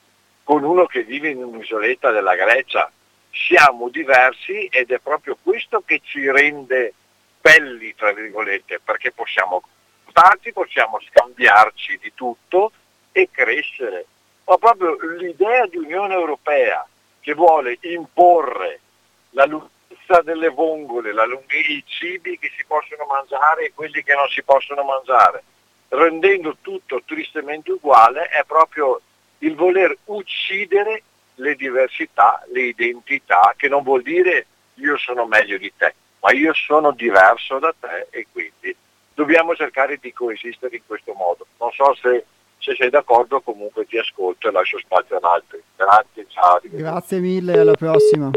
con uno che vive in un'isoletta della Grecia? Siamo diversi ed è proprio questo che ci rende belli, tra virgolette, perché possiamo confrontarci, possiamo scambiarci di tutto e crescere. Ma proprio l'idea di Unione Europea che vuole imporre la lunghezza delle vongole, lunghezza, i cibi che si possono mangiare e quelli che non si possono mangiare, rendendo tutto tristemente uguale, è proprio il voler uccidere le diversità, le identità, che non vuol dire io sono meglio di te, ma io sono diverso da te e quindi dobbiamo cercare di coesistere in questo modo. Non so se, se sei d'accordo, comunque ti ascolto e lascio spazio ad altri. Grazie, ciao. Grazie mille, alla prossima.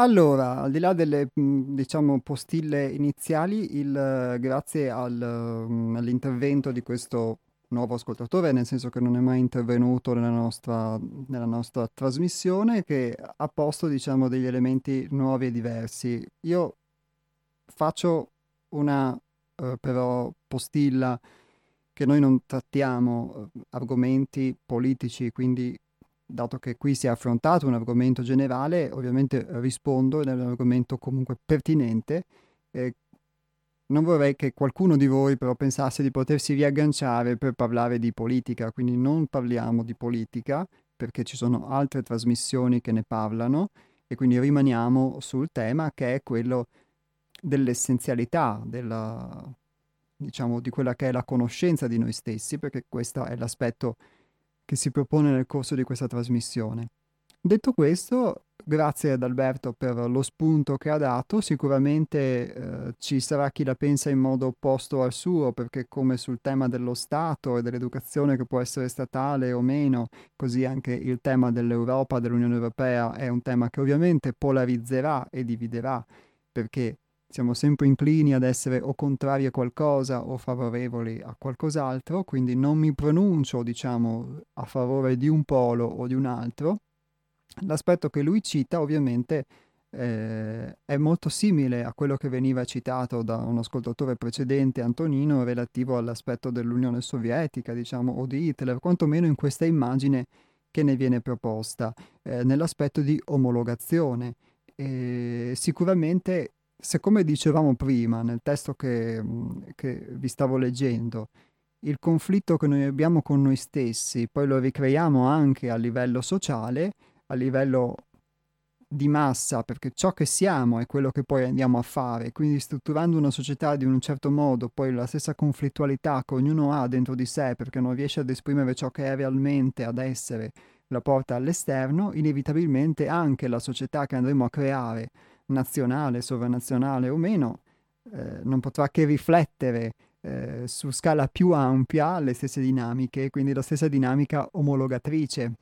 Allora, al di là delle, diciamo, postille iniziali, il, grazie al, all'intervento di questo nuovo ascoltatore, nel senso che non è mai intervenuto nella nostra, nella nostra trasmissione, che ha posto, diciamo, degli elementi nuovi e diversi. Io faccio una, eh, però, postilla che noi non trattiamo eh, argomenti politici, quindi dato che qui si è affrontato un argomento generale, ovviamente rispondo è un argomento comunque pertinente. Eh, non vorrei che qualcuno di voi però pensasse di potersi riagganciare per parlare di politica, quindi non parliamo di politica perché ci sono altre trasmissioni che ne parlano e quindi rimaniamo sul tema che è quello dell'essenzialità, della, diciamo, di quella che è la conoscenza di noi stessi, perché questo è l'aspetto che si propone nel corso di questa trasmissione. Detto questo, grazie ad Alberto per lo spunto che ha dato, sicuramente eh, ci sarà chi la pensa in modo opposto al suo, perché come sul tema dello Stato e dell'educazione che può essere statale o meno, così anche il tema dell'Europa, dell'Unione Europea è un tema che ovviamente polarizzerà e dividerà, perché siamo sempre inclini ad essere o contrari a qualcosa o favorevoli a qualcos'altro, quindi non mi pronuncio, diciamo, a favore di un polo o di un altro. L'aspetto che lui cita ovviamente eh, è molto simile a quello che veniva citato da un ascoltatore precedente, Antonino, relativo all'aspetto dell'Unione Sovietica, diciamo, o di Hitler, quantomeno in questa immagine che ne viene proposta, eh, nell'aspetto di omologazione. E sicuramente se come dicevamo prima nel testo che, che, vi stavo leggendo, il conflitto che noi abbiamo con noi stessi, poi lo ricreiamo anche a livello sociale, a livello di massa, perché ciò che siamo è quello che poi andiamo a fare, quindi strutturando una società di un certo modo, poi la stessa conflittualità che ognuno ha dentro di sé perché non riesce ad esprimere ciò che è realmente ad essere, la porta all'esterno, inevitabilmente anche la società che andremo a creare nazionale, sovranazionale o meno, eh, non potrà che riflettere eh, su scala più ampia le stesse dinamiche, quindi la stessa dinamica omologatrice.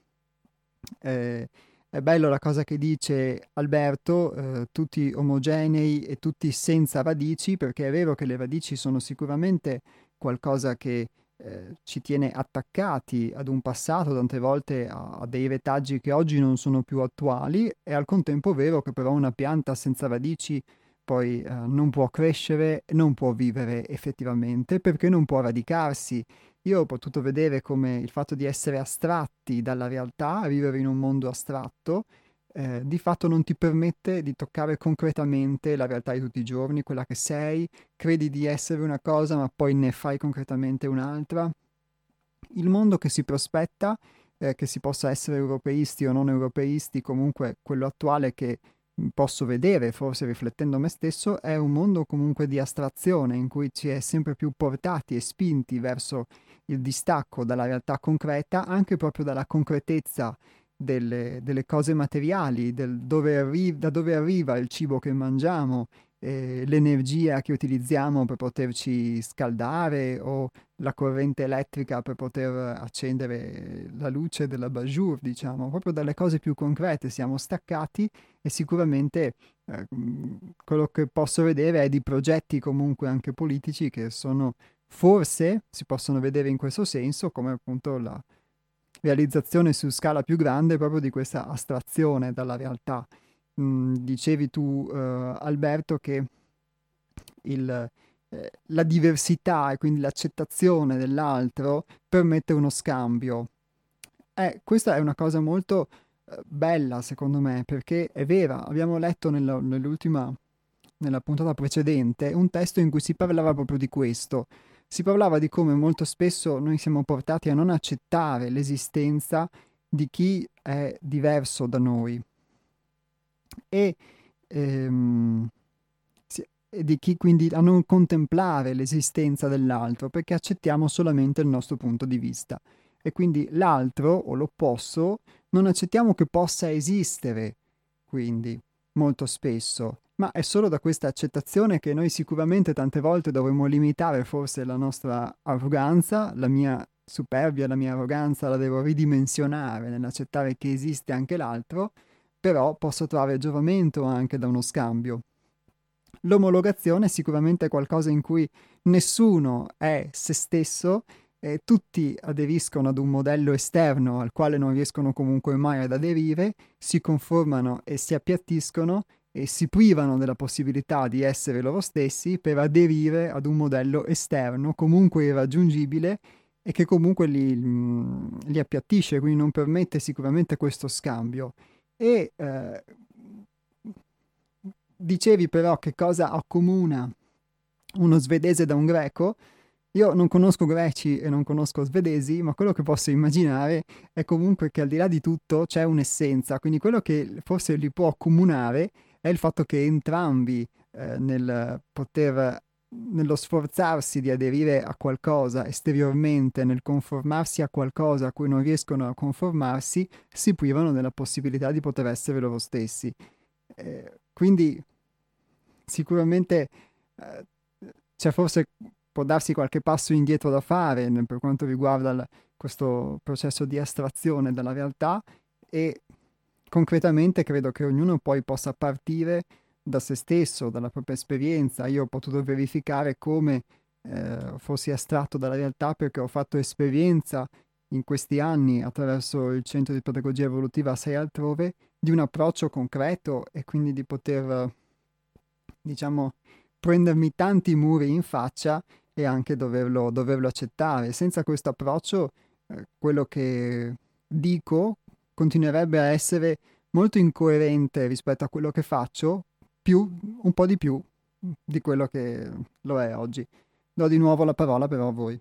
Eh, è bello la cosa che dice Alberto, eh, tutti omogenei e tutti senza radici, perché è vero che le radici sono sicuramente qualcosa che eh, ci tiene attaccati ad un passato, tante volte a, a, dei retaggi che oggi non sono più attuali, è al contempo vero che però una pianta senza radici poi eh, non può crescere, non può vivere effettivamente perché non può radicarsi. Io ho potuto vedere come il fatto di essere astratti dalla realtà, vivere in un mondo astratto, eh, di fatto non ti permette di toccare concretamente la realtà di tutti i giorni, quella che sei, credi di essere una cosa ma poi ne fai concretamente un'altra. Il mondo che si prospetta, eh, che si possa essere europeisti o non europeisti, comunque quello attuale che posso vedere, forse riflettendo me stesso, è un mondo comunque di astrazione in cui ci è sempre più portati e spinti verso il distacco dalla realtà concreta, anche proprio dalla concretezza delle, delle cose materiali, del dove arri- da dove arriva il cibo che mangiamo eh, l'energia che utilizziamo per poterci scaldare o la corrente elettrica per poter accendere la luce della bajour, diciamo, proprio dalle cose più concrete. Siamo staccati e sicuramente eh, quello che posso vedere è di progetti comunque anche politici che sono forse si possono vedere in questo senso come appunto la realizzazione su scala più grande proprio di questa astrazione dalla realtà. Mm, dicevi tu, uh, Alberto, che il, eh, la diversità e quindi l'accettazione dell'altro permette uno scambio. Eh, questa è una cosa molto eh, bella, secondo me, perché è vera. Abbiamo letto nella, nell'ultima, nella puntata precedente, un testo in cui si parlava proprio di questo si parlava di come molto spesso noi siamo portati a non accettare l'esistenza di chi è diverso da noi. E, ehm, di chi quindi a non contemplare l'esistenza dell'altro perché accettiamo solamente il nostro punto di vista. E quindi l'altro o l'opposto non accettiamo che possa esistere quindi molto spesso ma è solo da questa accettazione che noi sicuramente tante volte dovremmo limitare forse la nostra arroganza, la mia superbia, la mia arroganza la devo ridimensionare nell'accettare che esiste anche l'altro, però posso trarre giovamento anche da uno scambio. L'omologazione è sicuramente qualcosa in cui nessuno è se stesso e tutti aderiscono ad un modello esterno al quale non riescono comunque mai ad aderire, si conformano e si appiattiscono e si privano della possibilità di essere loro stessi per aderire ad un modello esterno comunque irraggiungibile e che comunque li, mm, li appiattisce, quindi non permette sicuramente questo scambio. E eh, dicevi però che cosa accomuna uno svedese da un greco? Io non conosco greci e non conosco svedesi, ma quello che posso immaginare è comunque che al di là di tutto c'è un'essenza, quindi quello che forse li può accomunare è il fatto che entrambi eh, nel poter nello sforzarsi di aderire a qualcosa esteriormente, nel conformarsi a qualcosa a cui non riescono a conformarsi, si privano della possibilità di poter essere loro stessi. Eh, quindi sicuramente eh, c'è forse può darsi qualche passo indietro da fare per quanto riguarda l- questo processo di astrazione dalla realtà e concretamente credo che ognuno poi possa partire da se stesso, dalla propria esperienza. Io ho potuto verificare come eh, fossi astratto dalla realtà perché ho fatto esperienza in questi anni attraverso il centro di pedagogia evolutiva 6 altrove di un approccio concreto e quindi di poter, diciamo, prendermi tanti muri in faccia e anche doverlo, doverlo accettare. Senza questo approccio, eh, quello che dico, continuerebbe a essere molto incoerente rispetto a quello che faccio, più, un po' di più di quello che lo è oggi. Do di nuovo la parola però a voi.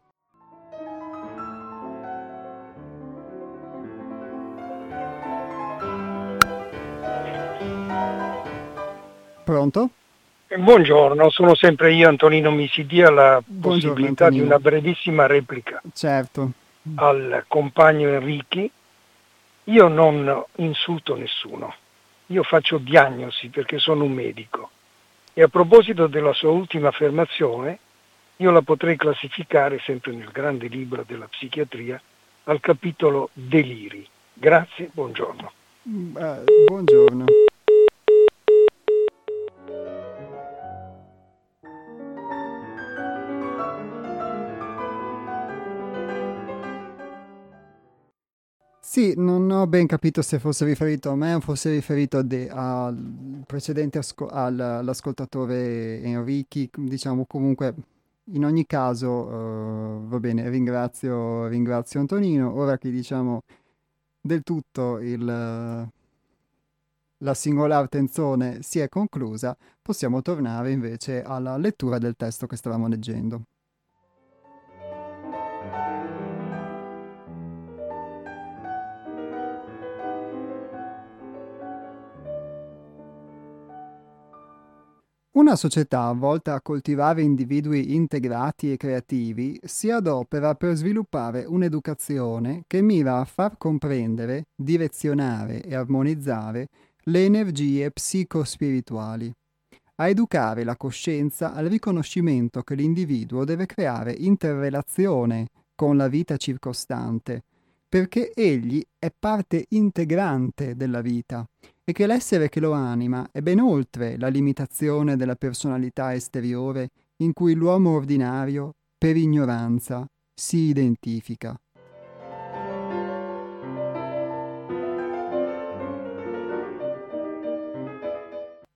Pronto? Eh, buongiorno, sono sempre io Antonino Misidia, la Buongiorno, possibilità Antonino. di una brevissima replica. Certo. Al compagno Enrichi io non insulto nessuno, io faccio diagnosi perché sono un medico. E a proposito della sua ultima affermazione, io la potrei classificare sempre nel grande libro della psichiatria al capitolo deliri. Grazie, buongiorno. Uh, buongiorno. Sì, non ho ben capito se fosse riferito a me o fosse riferito de- al precedente asco- al- all'ascoltatore Enrichi, diciamo comunque in ogni caso uh, va bene, ringrazio, ringrazio Antonino. Ora che diciamo del tutto il, la singolare tensione si è conclusa, possiamo tornare invece alla lettura del testo che stavamo leggendo. Una società volta a coltivare individui integrati e creativi si adopera per sviluppare un'educazione che mira a far comprendere, direzionare e armonizzare le energie psicospirituali. a educare la coscienza al riconoscimento che l'individuo deve creare interrelazione con la vita circostante, perché egli è parte integrante della vita e che l'essere che lo anima è ben oltre la limitazione della personalità esteriore in cui l'uomo ordinario, per ignoranza, si identifica.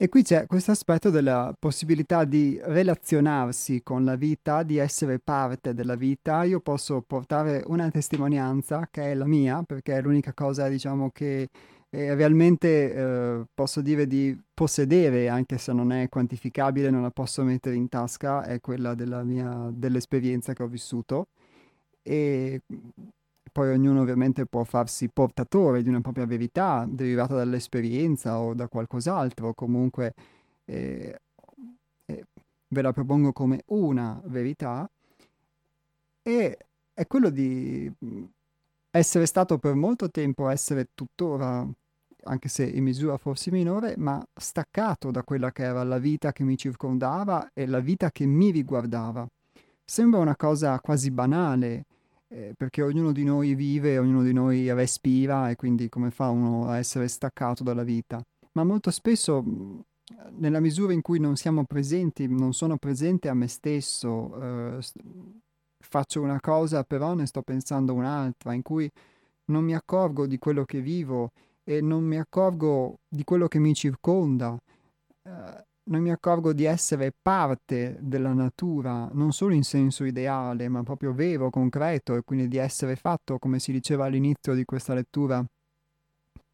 E qui c'è questo aspetto della possibilità di relazionarsi con la vita, di essere parte della vita. Io posso portare una testimonianza che è la mia, perché è l'unica cosa, diciamo, che eh, realmente eh, posso dire di possedere, anche se non è quantificabile, non la posso mettere in tasca, è quella mia, dell'esperienza che ho vissuto. E poi ognuno ovviamente può farsi portatore di una propria verità derivata dall'esperienza o da qualcos'altro, comunque eh, eh, ve la propongo come una verità e è quello di essere stato per molto tempo, essere tuttora, anche se in misura forse minore, ma staccato da quella che era la vita che mi circondava e la vita che mi riguardava. Sembra una cosa quasi banale, eh, perché ognuno di noi vive, ognuno di noi respira e quindi come fa uno a essere staccato dalla vita? Ma molto spesso, nella misura in cui non siamo presenti, non sono presente a me stesso, eh, faccio una cosa però ne sto pensando un'altra, in cui non mi accorgo di quello che vivo e non mi accorgo di quello che mi circonda. Eh, non mi accorgo di essere parte della natura, non solo in senso ideale, ma proprio vero, concreto, e quindi di essere fatto, come si diceva all'inizio di questa lettura,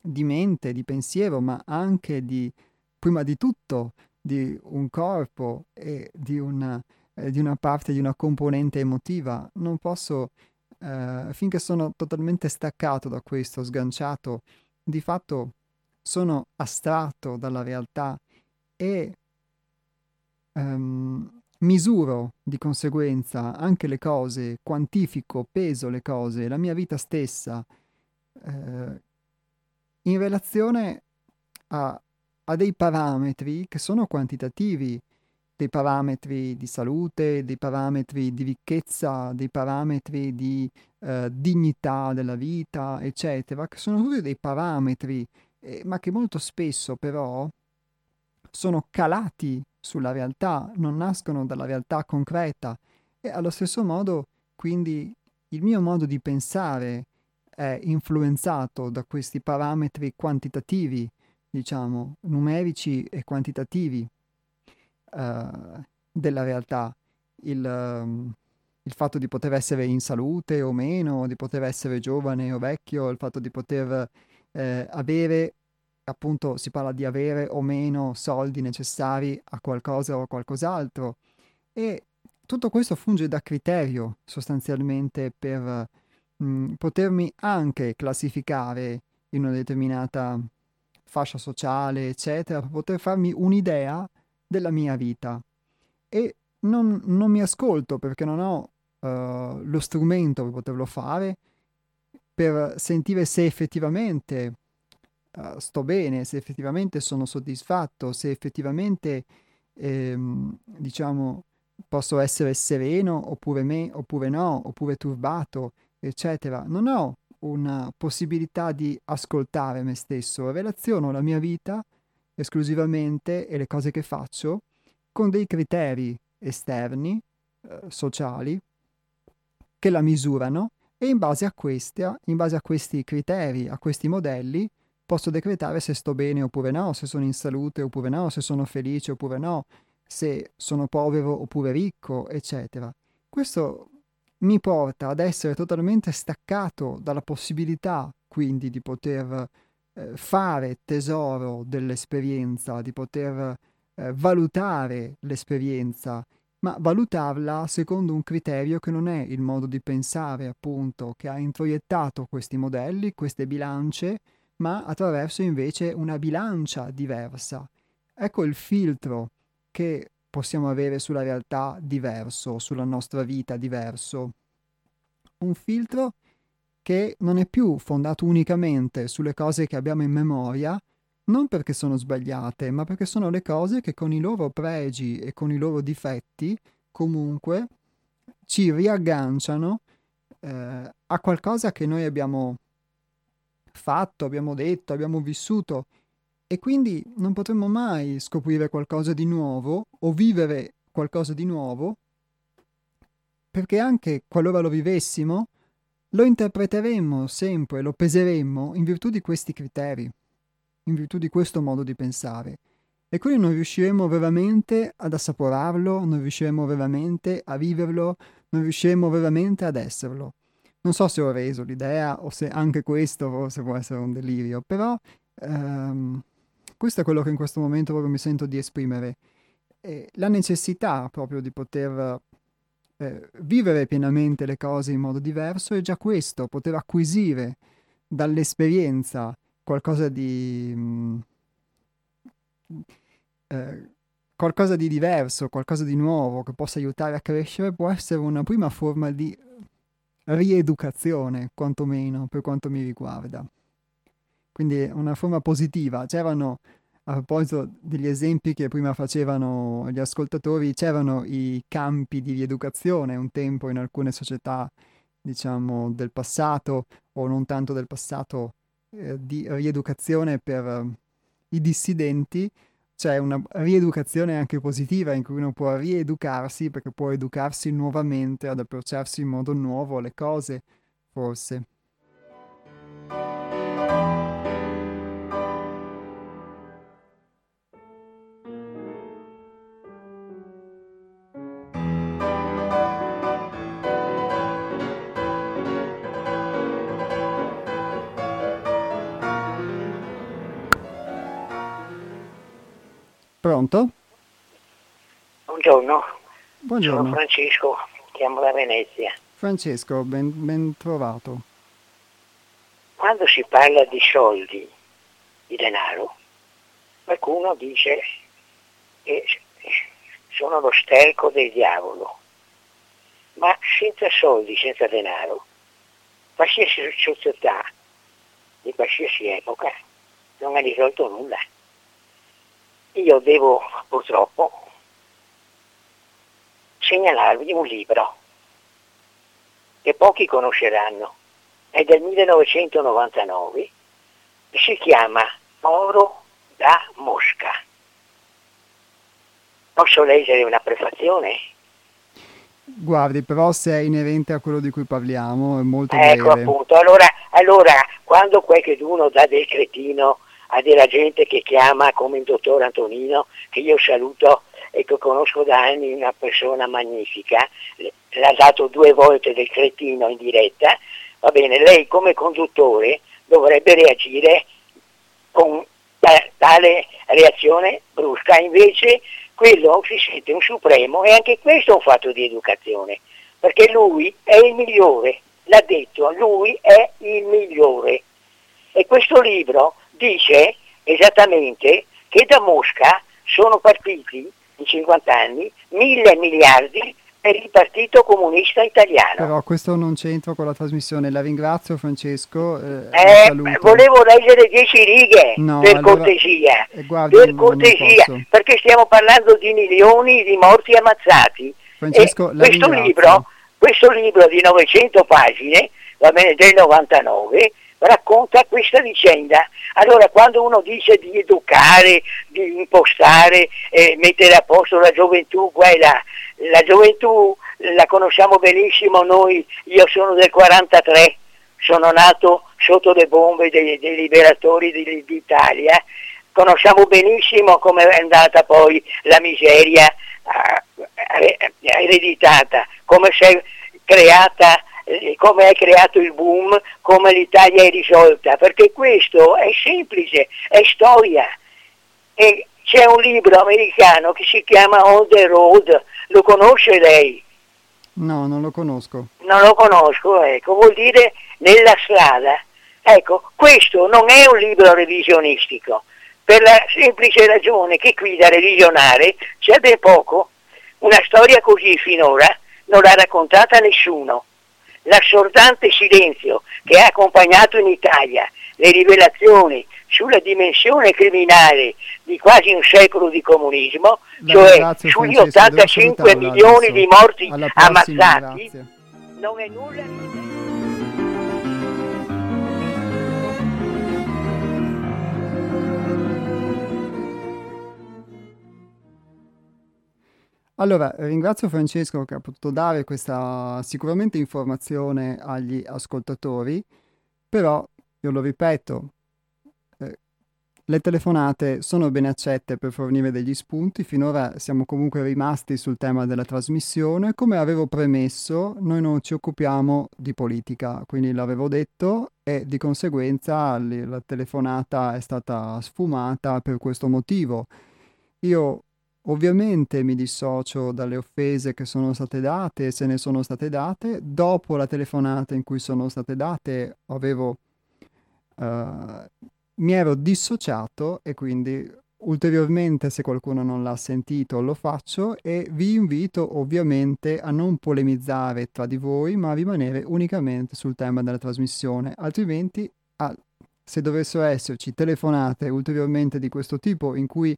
di mente, di pensiero, ma anche di, prima di tutto, di un corpo e di una, eh, di una parte, di una componente emotiva. Non posso, eh, finché sono totalmente staccato da questo, sganciato, di fatto sono astratto dalla realtà e um, misuro di conseguenza anche le cose, quantifico, peso le cose, la mia vita stessa, eh, in relazione a, a dei parametri che sono quantitativi, dei parametri di salute, dei parametri di ricchezza, dei parametri di eh, dignità della vita, eccetera, che sono tutti dei parametri, eh, ma che molto spesso però sono calati sulla realtà, non nascono dalla realtà concreta e allo stesso modo quindi il mio modo di pensare è influenzato da questi parametri quantitativi, diciamo, numerici e quantitativi uh, della realtà. Il, um, il fatto di poter essere in salute o meno, di poter essere giovane o vecchio, il fatto di poter eh, avere appunto si parla di avere o meno soldi necessari a qualcosa o a qualcos'altro e tutto questo funge da criterio sostanzialmente per mh, mm, potermi anche classificare in una determinata fascia sociale, eccetera, per poter farmi un'idea della mia vita. E non, non mi ascolto perché non ho uh, lo strumento per poterlo fare, per sentire se effettivamente uh, sto bene, se effettivamente sono soddisfatto, se effettivamente, ehm, diciamo, posso essere sereno oppure, me, oppure no, oppure turbato, eccetera. Non ho una possibilità di ascoltare me stesso, relaziono la mia vita esclusivamente e le cose che faccio con dei criteri esterni, eh, sociali, che la misurano e in base a questi, in base a questi criteri, a questi modelli, posso decretare se sto bene oppure no, se sono in salute oppure no, se sono felice oppure no, se sono povero oppure ricco, eccetera. Questo mi porta ad essere totalmente staccato dalla possibilità quindi di poter eh, fare tesoro dell'esperienza, di poter eh, valutare l'esperienza, ma valutarla secondo un criterio che non è il modo di pensare, appunto, che ha introiettato questi modelli, queste bilance, ma attraverso invece una bilancia diversa. Ecco il filtro che possiamo avere sulla realtà diverso, sulla nostra vita diverso. Un filtro che non è più fondato unicamente sulle cose che abbiamo in memoria, non perché sono sbagliate, ma perché sono le cose che con i loro pregi e con i loro difetti comunque ci riagganciano eh, a qualcosa che noi abbiamo fatto, abbiamo detto, abbiamo vissuto. E quindi non potremmo mai scoprire qualcosa di nuovo o vivere qualcosa di nuovo perché anche qualora lo vivessimo lo interpreteremmo sempre, lo peseremmo in virtù di questi criteri, in virtù di questo modo di pensare. E quindi non riusciremo veramente ad assaporarlo, non riusciremo veramente a viverlo, non riusciremo veramente ad esserlo. Non so se ho reso l'idea o se anche questo forse può essere un delirio, però ehm, questo è quello che in questo momento proprio mi sento di esprimere. E la necessità proprio di poter eh, vivere pienamente le cose in modo diverso è già questo, poter acquisire dall'esperienza qualcosa di... Mh, mm, eh, qualcosa di diverso, qualcosa di nuovo che possa aiutare a crescere può essere una prima forma di rieducazione, quantomeno per quanto mi riguarda. Quindi una forma positiva. C'erano, a proposito degli esempi che prima facevano gli ascoltatori, c'erano i campi di rieducazione un tempo in alcune società, diciamo, del passato o non tanto del passato, eh, di rieducazione per eh, i dissidenti c'è una rieducazione anche positiva in cui uno può rieducarsi perché può educarsi nuovamente ad approcciarsi in modo nuovo alle cose, forse. Pronto? Buongiorno. Buongiorno. Sono Francesco, chiamo da Venezia. Francesco, ben, ben trovato. Quando si parla di soldi, di denaro, qualcuno dice che sono lo sterco del diavolo. Ma senza soldi, senza denaro, qualsiasi società di qualsiasi epoca non ha risolto nulla. Io devo purtroppo segnalarvi un libro che pochi conosceranno, è del 1999 e si chiama Oro da Mosca. Posso leggere una prefazione? Guardi, però se è inerente a quello di cui parliamo è molto ecco breve. appunto, allora, allora quando qualcuno dà del cretino a della gente che chiama come il dottor Antonino, che io saluto e che conosco da anni, una persona magnifica, l'ha dato due volte del cretino in diretta, va bene, lei come conduttore dovrebbe reagire con tale reazione brusca, invece quello si sente un supremo e anche questo è un fatto di educazione, perché lui è il migliore, l'ha detto, lui è il migliore. E questo libro dice esattamente che da Mosca sono partiti in 50 anni mille miliardi per il Partito Comunista Italiano. Però questo non c'entra con la trasmissione. La ringrazio Francesco. Eh, eh, volevo leggere dieci righe no, per allora, cortesia. Eh, guardi, per cortesia, perché stiamo parlando di milioni di morti ammazzati. Francesco, e la questo libro, questo libro di 900 pagine, va bene, del 99, racconta questa vicenda. Allora quando uno dice di educare, di impostare, eh, mettere a posto la gioventù qua là, la gioventù la conosciamo benissimo noi, io sono del 43, sono nato sotto le bombe dei, dei liberatori d'Italia, conosciamo benissimo come è andata poi la miseria eh, ereditata, come si è creata eh, come è creato il boom, come l'Italia è risolta, perché questo è semplice, è storia. E c'è un libro americano che si chiama On the Road, lo conosce lei? No, non lo conosco. Non lo conosco, ecco, vuol dire nella strada. Ecco, questo non è un libro revisionistico, per la semplice ragione che qui da revisionare c'è ben poco. Una storia così finora non l'ha raccontata nessuno l'assordante silenzio che ha accompagnato in Italia le rivelazioni sulla dimensione criminale di quasi un secolo di comunismo, Beh, cioè grazie, sugli Francesco, 85 devo salutarla milioni adesso. di morti prossima, ammazzati, grazie. non è nulla Allora, ringrazio Francesco che ha potuto dare questa sicuramente informazione agli ascoltatori, però io lo ripeto, eh, le telefonate sono ben accette per fornire degli spunti, finora siamo comunque rimasti sul tema della trasmissione, come avevo premesso, noi non ci occupiamo di politica, quindi l'avevo detto e di conseguenza la telefonata è stata sfumata per questo motivo. Io Ovviamente mi dissocio dalle offese che sono state date, se ne sono state date. Dopo la telefonata in cui sono state date, avevo, eh, mi ero dissociato e quindi ulteriormente, se qualcuno non l'ha sentito, lo faccio e vi invito ovviamente a non polemizzare tra di voi, ma a rimanere unicamente sul tema della trasmissione. Altrimenti, ah, se dovessero esserci telefonate ulteriormente di questo tipo in cui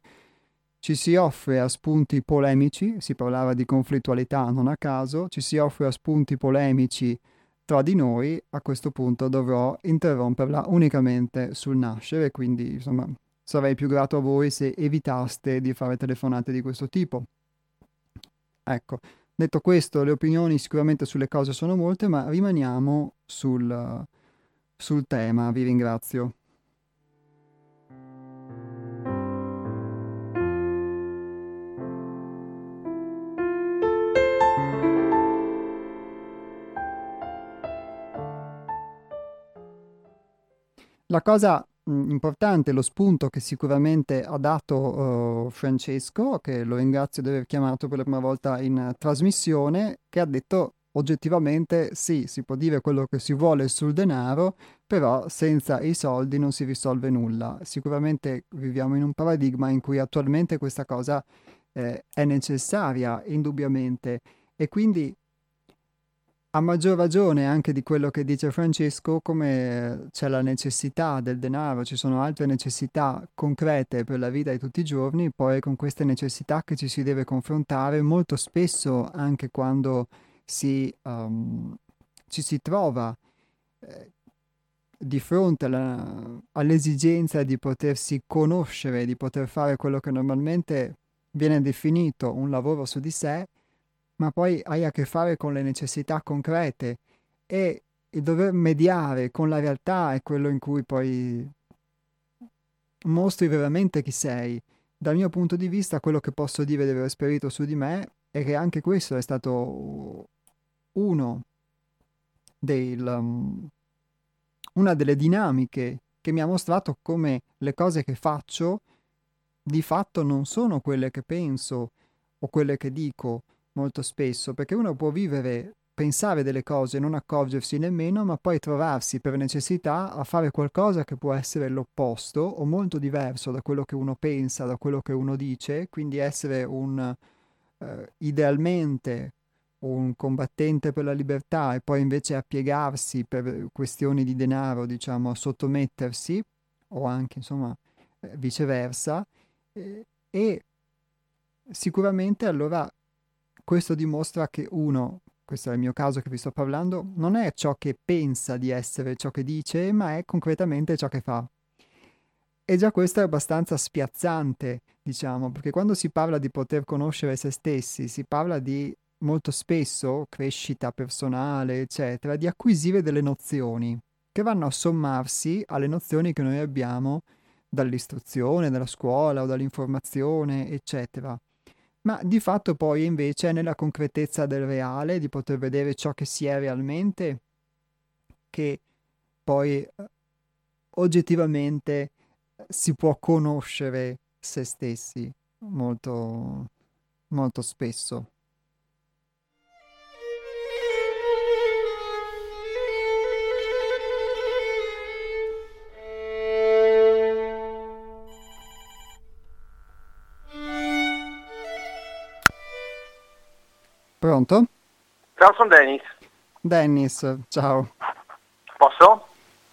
ci si offre a spunti polemici, si parlava di conflittualità non a caso, ci si offre a spunti polemici tra di noi, a questo punto dovrò interromperla unicamente sul nascere, quindi insomma sarei più grato a voi se evitaste di fare telefonate di questo tipo. Ecco, detto questo, le opinioni sicuramente sulle cose sono molte, ma rimaniamo sul, sul tema, vi ringrazio. La cosa mh, importante, lo spunto che sicuramente ha dato eh, Francesco, che lo ringrazio di aver chiamato per la prima volta in trasmissione, che ha detto oggettivamente sì, si può dire quello che si vuole sul denaro, però senza i soldi non si risolve nulla. Sicuramente viviamo in un paradigma in cui attualmente questa cosa eh, è necessaria, indubbiamente, e quindi a maggior ragione anche di quello che dice Francesco, come c'è la necessità del denaro, ci sono altre necessità concrete per la vita di tutti i giorni, poi con queste necessità che ci si deve confrontare molto spesso anche quando si, um, ci si trova eh, di fronte alla, all'esigenza di potersi conoscere, di poter fare quello che normalmente viene definito un lavoro su di sé, ma poi hai a che fare con le necessità concrete e il dover mediare con la realtà è quello in cui poi mostri veramente chi sei. Dal mio punto di vista, quello che posso dire di aver esperito su di me è che anche questo è stato uno del, um, una delle dinamiche che mi ha mostrato come le cose che faccio di fatto non sono quelle che penso o quelle che dico molto spesso, perché uno può vivere, pensare delle cose non accorgersi nemmeno, ma poi trovarsi per necessità a fare qualcosa che può essere l'opposto o molto diverso da quello che uno pensa, da quello che uno dice, quindi essere un eh, idealmente un combattente per la libertà e poi invece a piegarsi per questioni di denaro, diciamo, a sottomettersi o anche insomma eh, viceversa eh, e sicuramente allora questo dimostra che uno, questo è il mio caso che vi sto parlando, non è ciò che pensa di essere ciò che dice, ma è concretamente ciò che fa. E già questo è abbastanza spiazzante, diciamo, perché quando si parla di poter conoscere se stessi, si parla di molto spesso crescita personale, eccetera, di acquisire delle nozioni che vanno a sommarsi alle nozioni che noi abbiamo dall'istruzione, dalla scuola o dall'informazione, eccetera ma di fatto poi invece è nella concretezza del reale, di poter vedere ciò che si è realmente, che poi oggettivamente si può conoscere se stessi molto, molto spesso. Pronto? Ciao, sono Dennis. Dennis, ciao. Posso?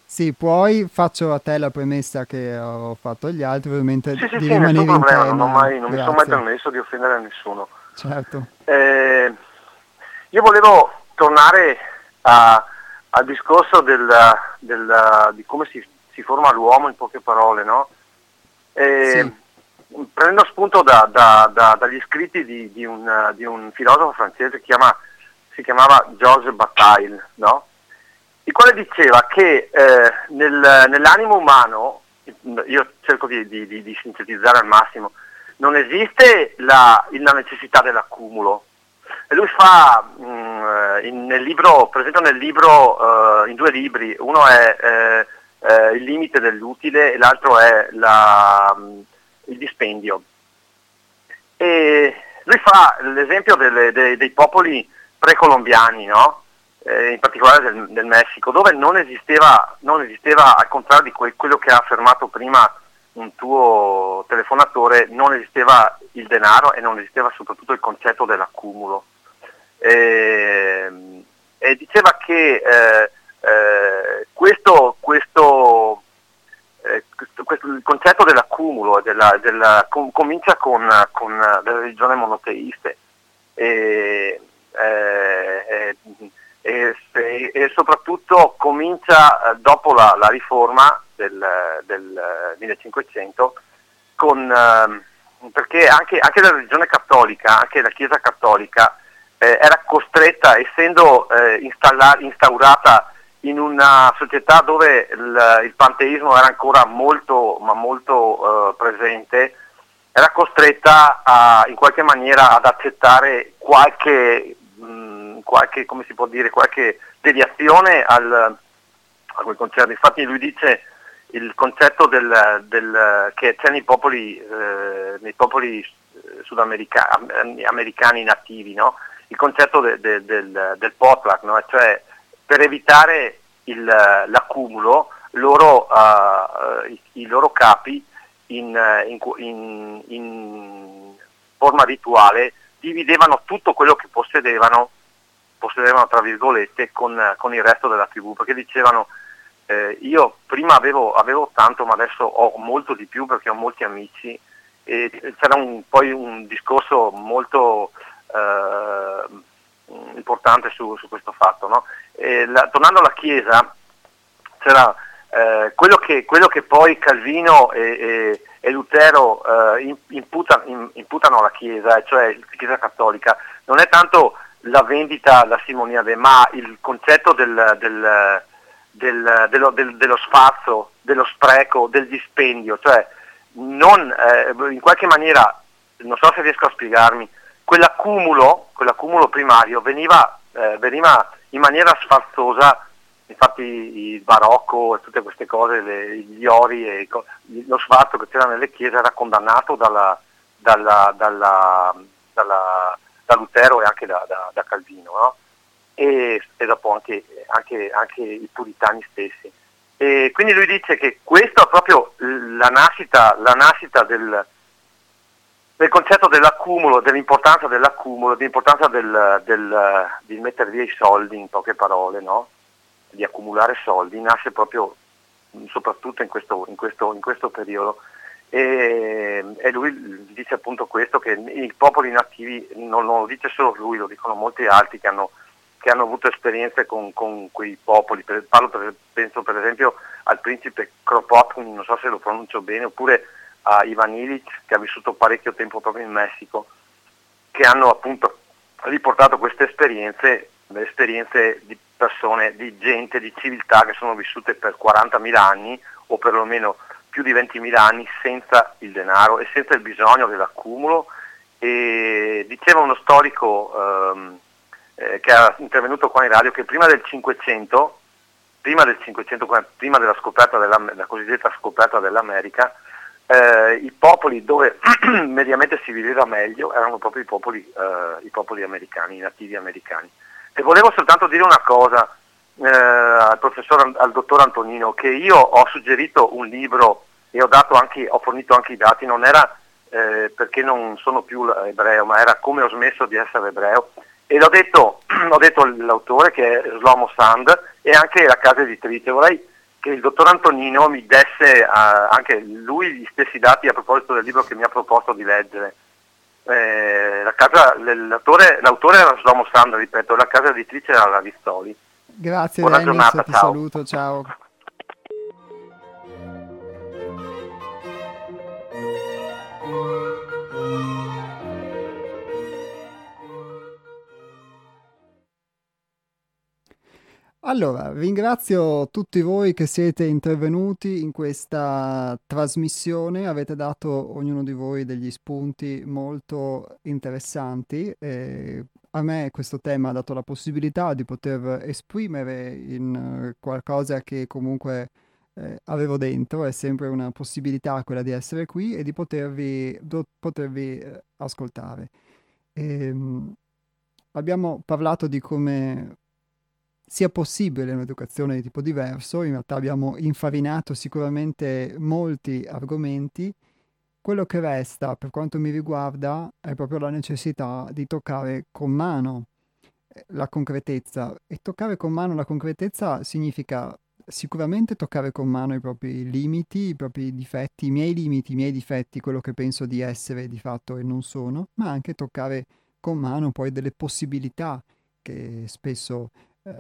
Sì, poi faccio a te la premessa che ho fatto agli altri, ovviamente sì, sì, di sì, rimanere nessun in problema, tema. non, mai, non mi sono mai permesso di offendere nessuno. Certo. Eh, io volevo tornare a- al discorso del, del- di come si, si forma l'uomo in poche parole, no? Eh, Prendo spunto da- da- da- dagli scritti di, di un, di un filosofo francese che chiama- si chiamava Georges Bataille, no? il quale diceva che eh, nel- nell'animo umano, io cerco di, di- sintetizzare al massimo, non esiste la, la necessità dell'accumulo. E lui fa mh, eh, in- nel libro, per esempio nel libro, eh, in due libri, uno è eh, eh, Il limite dell'utile e l'altro è la- mh, il dispendio. E lui fa l'esempio delle- dei, dei popoli precolombiani, no? Eh, in particolare del, del Messico, dove non esisteva, non esisteva, al contrario di que- quello che ha affermato prima un tuo telefonatore, non esisteva il denaro e non esisteva soprattutto il concetto dell'accumulo. E, e diceva che eh, eh, questo, questo, eh, questo- il concetto dell'accumulo della- della- com- comincia con, con le religioni monoteiste. E, eh, eh, e- e- e soprattutto comincia eh, dopo la, la riforma del, del, eh, 1500 con, ehm, perché anche, anche la religione cattolica, anche la Chiesa cattolica eh, era costretta, essendo eh, instaurata in una società dove il, il panteismo era ancora molto, ma molto eh, presente, era costretta a, in qualche maniera ad accettare qualche, mh, qualche, si può dire, qualche deviazione al, a quel concetto. Infatti lui dice il concetto del, del- che c'è nei popoli, eh, nei popoli eh, sudamericani americani nativi, no? il concetto de- de- del, del potluck, no? cioè per evitare il- l'accumulo loro, eh, i, i loro capi in, eh, in in- in forma rituale dividevano tutto quello che possedevano, possedevano tra virgolette, con, con il resto della tribù, perché dicevano eh, io prima avevo, avevo tanto ma adesso ho molto di più perché ho molti amici e c'era un- poi un discorso molto eh, importante su, su questo fatto. no? La- tornando alla Chiesa, c'era eh, quello, che, quello che poi Calvino e, e- e Lutero eh, imputa- in- imputano alla Chiesa, cioè la Chiesa cattolica, non è tanto la vendita, la simoniade, ma il concetto del, del- del- dello, del- dello sfazzo, dello spreco, del dispendio, cioè non, eh, in qualche maniera, non so se riesco a spiegarmi, quell'accumulo, quell'accumulo primario veniva, eh, veniva in maniera sfarzosa, infatti il barocco e tutte queste cose, le- gli ori e lo sfarzo che c'era nelle chiese era condannato dalla, dalla- dalla- da Lutero e anche da, da- da Calvino, no? e, e dopo anche, anche- anche i puritani stessi. E quindi lui dice che questo è proprio la nascita, la nascita del, del concetto dell'accumulo, dell'importanza dell'accumulo, dell'importanza del, del- di mettere via i soldi, in poche parole, no? di accumulare soldi, nasce proprio soprattutto in questo, in questo- in questo periodo. E, e lui dice appunto questo, che i popoli nativi, non, non lo dice solo lui, lo dicono molti altri che hanno, che hanno avuto esperienze con, con quei popoli. Per- parlo per- penso per esempio al principe Kropotkin, non so se lo pronuncio bene, oppure a Ivan Illich che ha vissuto parecchio tempo proprio in Messico, che hanno appunto riportato queste esperienze, le esperienze di persone, di gente, di civiltà che sono vissute per 40.000 anni o perlomeno più di 20.000 anni senza il denaro e senza il bisogno dell'accumulo. E diceva uno storico ehm, eh, che era intervenuto qua in radio che prima del 500, prima del 500, qua- prima della scoperta della, la cosiddetta scoperta dell'America, eh, i popoli dove mediamente si viveva meglio erano proprio i popoli, eh, i popoli americani, i nativi americani. E volevo soltanto dire una cosa eh, al professor, al dottor Antonino, che io ho suggerito un libro e ho, anche, ho fornito anche i dati, non era eh, perché non sono più ebreo, ma era come ho smesso di essere ebreo. E l'ho detto, ho detto all'autore che è Slomo Sand e anche la casa editrice. Vorrei che il dottor Antonino mi desse uh, anche lui gli stessi dati a proposito del libro che mi ha proposto di leggere. Eh, la casa, l'autore, l'autore era Slomo Sandra, ripeto, la casa editrice era la Vistoli. Grazie Buona Dennis, giornata, ti ciao. saluto, ciao. Allora, ringrazio tutti voi che siete intervenuti in questa trasmissione, avete dato ognuno di voi degli spunti molto interessanti. E a me questo tema ha dato la possibilità di poter esprimere in uh, qualcosa che comunque eh, avevo dentro, è sempre una possibilità quella di essere qui e di potervi, do, potervi eh, ascoltare. E, um, abbiamo parlato di come sia possibile un'educazione di tipo diverso, in realtà abbiamo infarinato sicuramente molti argomenti, quello che resta per quanto mi riguarda è proprio la necessità di toccare con mano eh, la concretezza. E toccare con mano la concretezza significa sicuramente toccare con mano i propri limiti, i propri difetti, i miei limiti, i miei difetti, quello che penso di essere di fatto e non sono, ma anche toccare con mano poi delle possibilità che spesso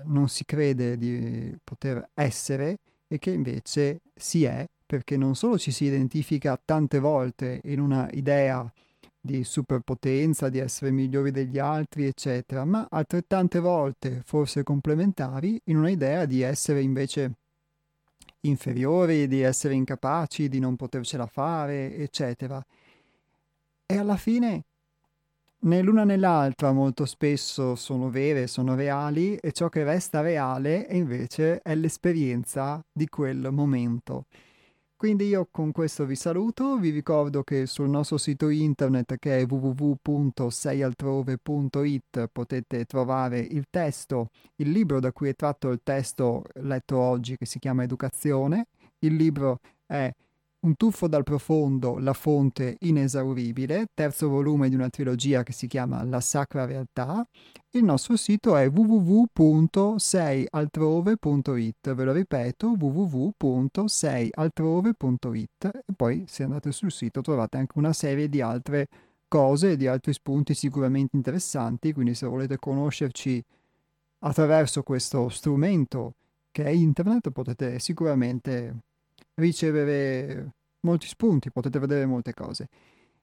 non si crede di poter essere e che invece si è perché non solo ci si identifica tante volte in una idea di superpotenza, di essere migliori degli altri, eccetera, ma altrettante volte, forse complementari, in una idea di essere invece inferiori, di essere incapaci, di non potercela fare, eccetera. E alla fine né l'una né l'altra molto spesso sono vere, sono reali e ciò che resta reale invece è l'esperienza di quel momento. Quindi io con questo vi saluto, vi ricordo che sul nostro sito internet che è www.seialtrove.it potete trovare il testo, il libro da cui è tratto il testo letto oggi che si chiama Educazione. Il libro è un tuffo dal profondo, la fonte inesauribile, terzo volume di una trilogia che si chiama La Sacra Realtà. Il nostro sito è www.seialtrove.it, ve lo ripeto, www.seialtrove.it e poi se andate sul sito trovate anche una serie di altre cose e di altri spunti sicuramente interessanti, quindi se volete conoscerci attraverso questo strumento che è internet potete sicuramente ricevere molti spunti, potete vedere molte cose.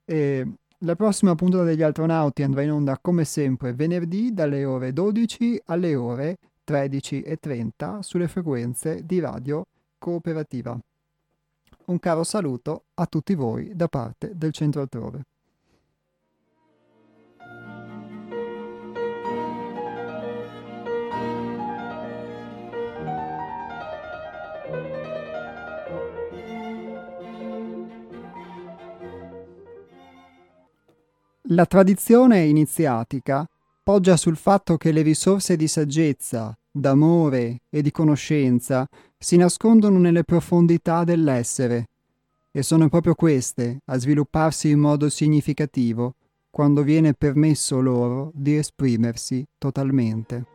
E la prossima puntata degli astronauti andrà in onda come sempre venerdì dalle ore 12 alle ore 13.30 sulle frequenze di radio cooperativa. Un caro saluto a tutti voi da parte del centro altrove. La tradizione iniziatica poggia sul fatto che le risorse di saggezza, d'amore e di conoscenza si nascondono nelle profondità dell'essere e sono proprio queste a svilupparsi in modo significativo quando viene permesso loro di esprimersi totalmente.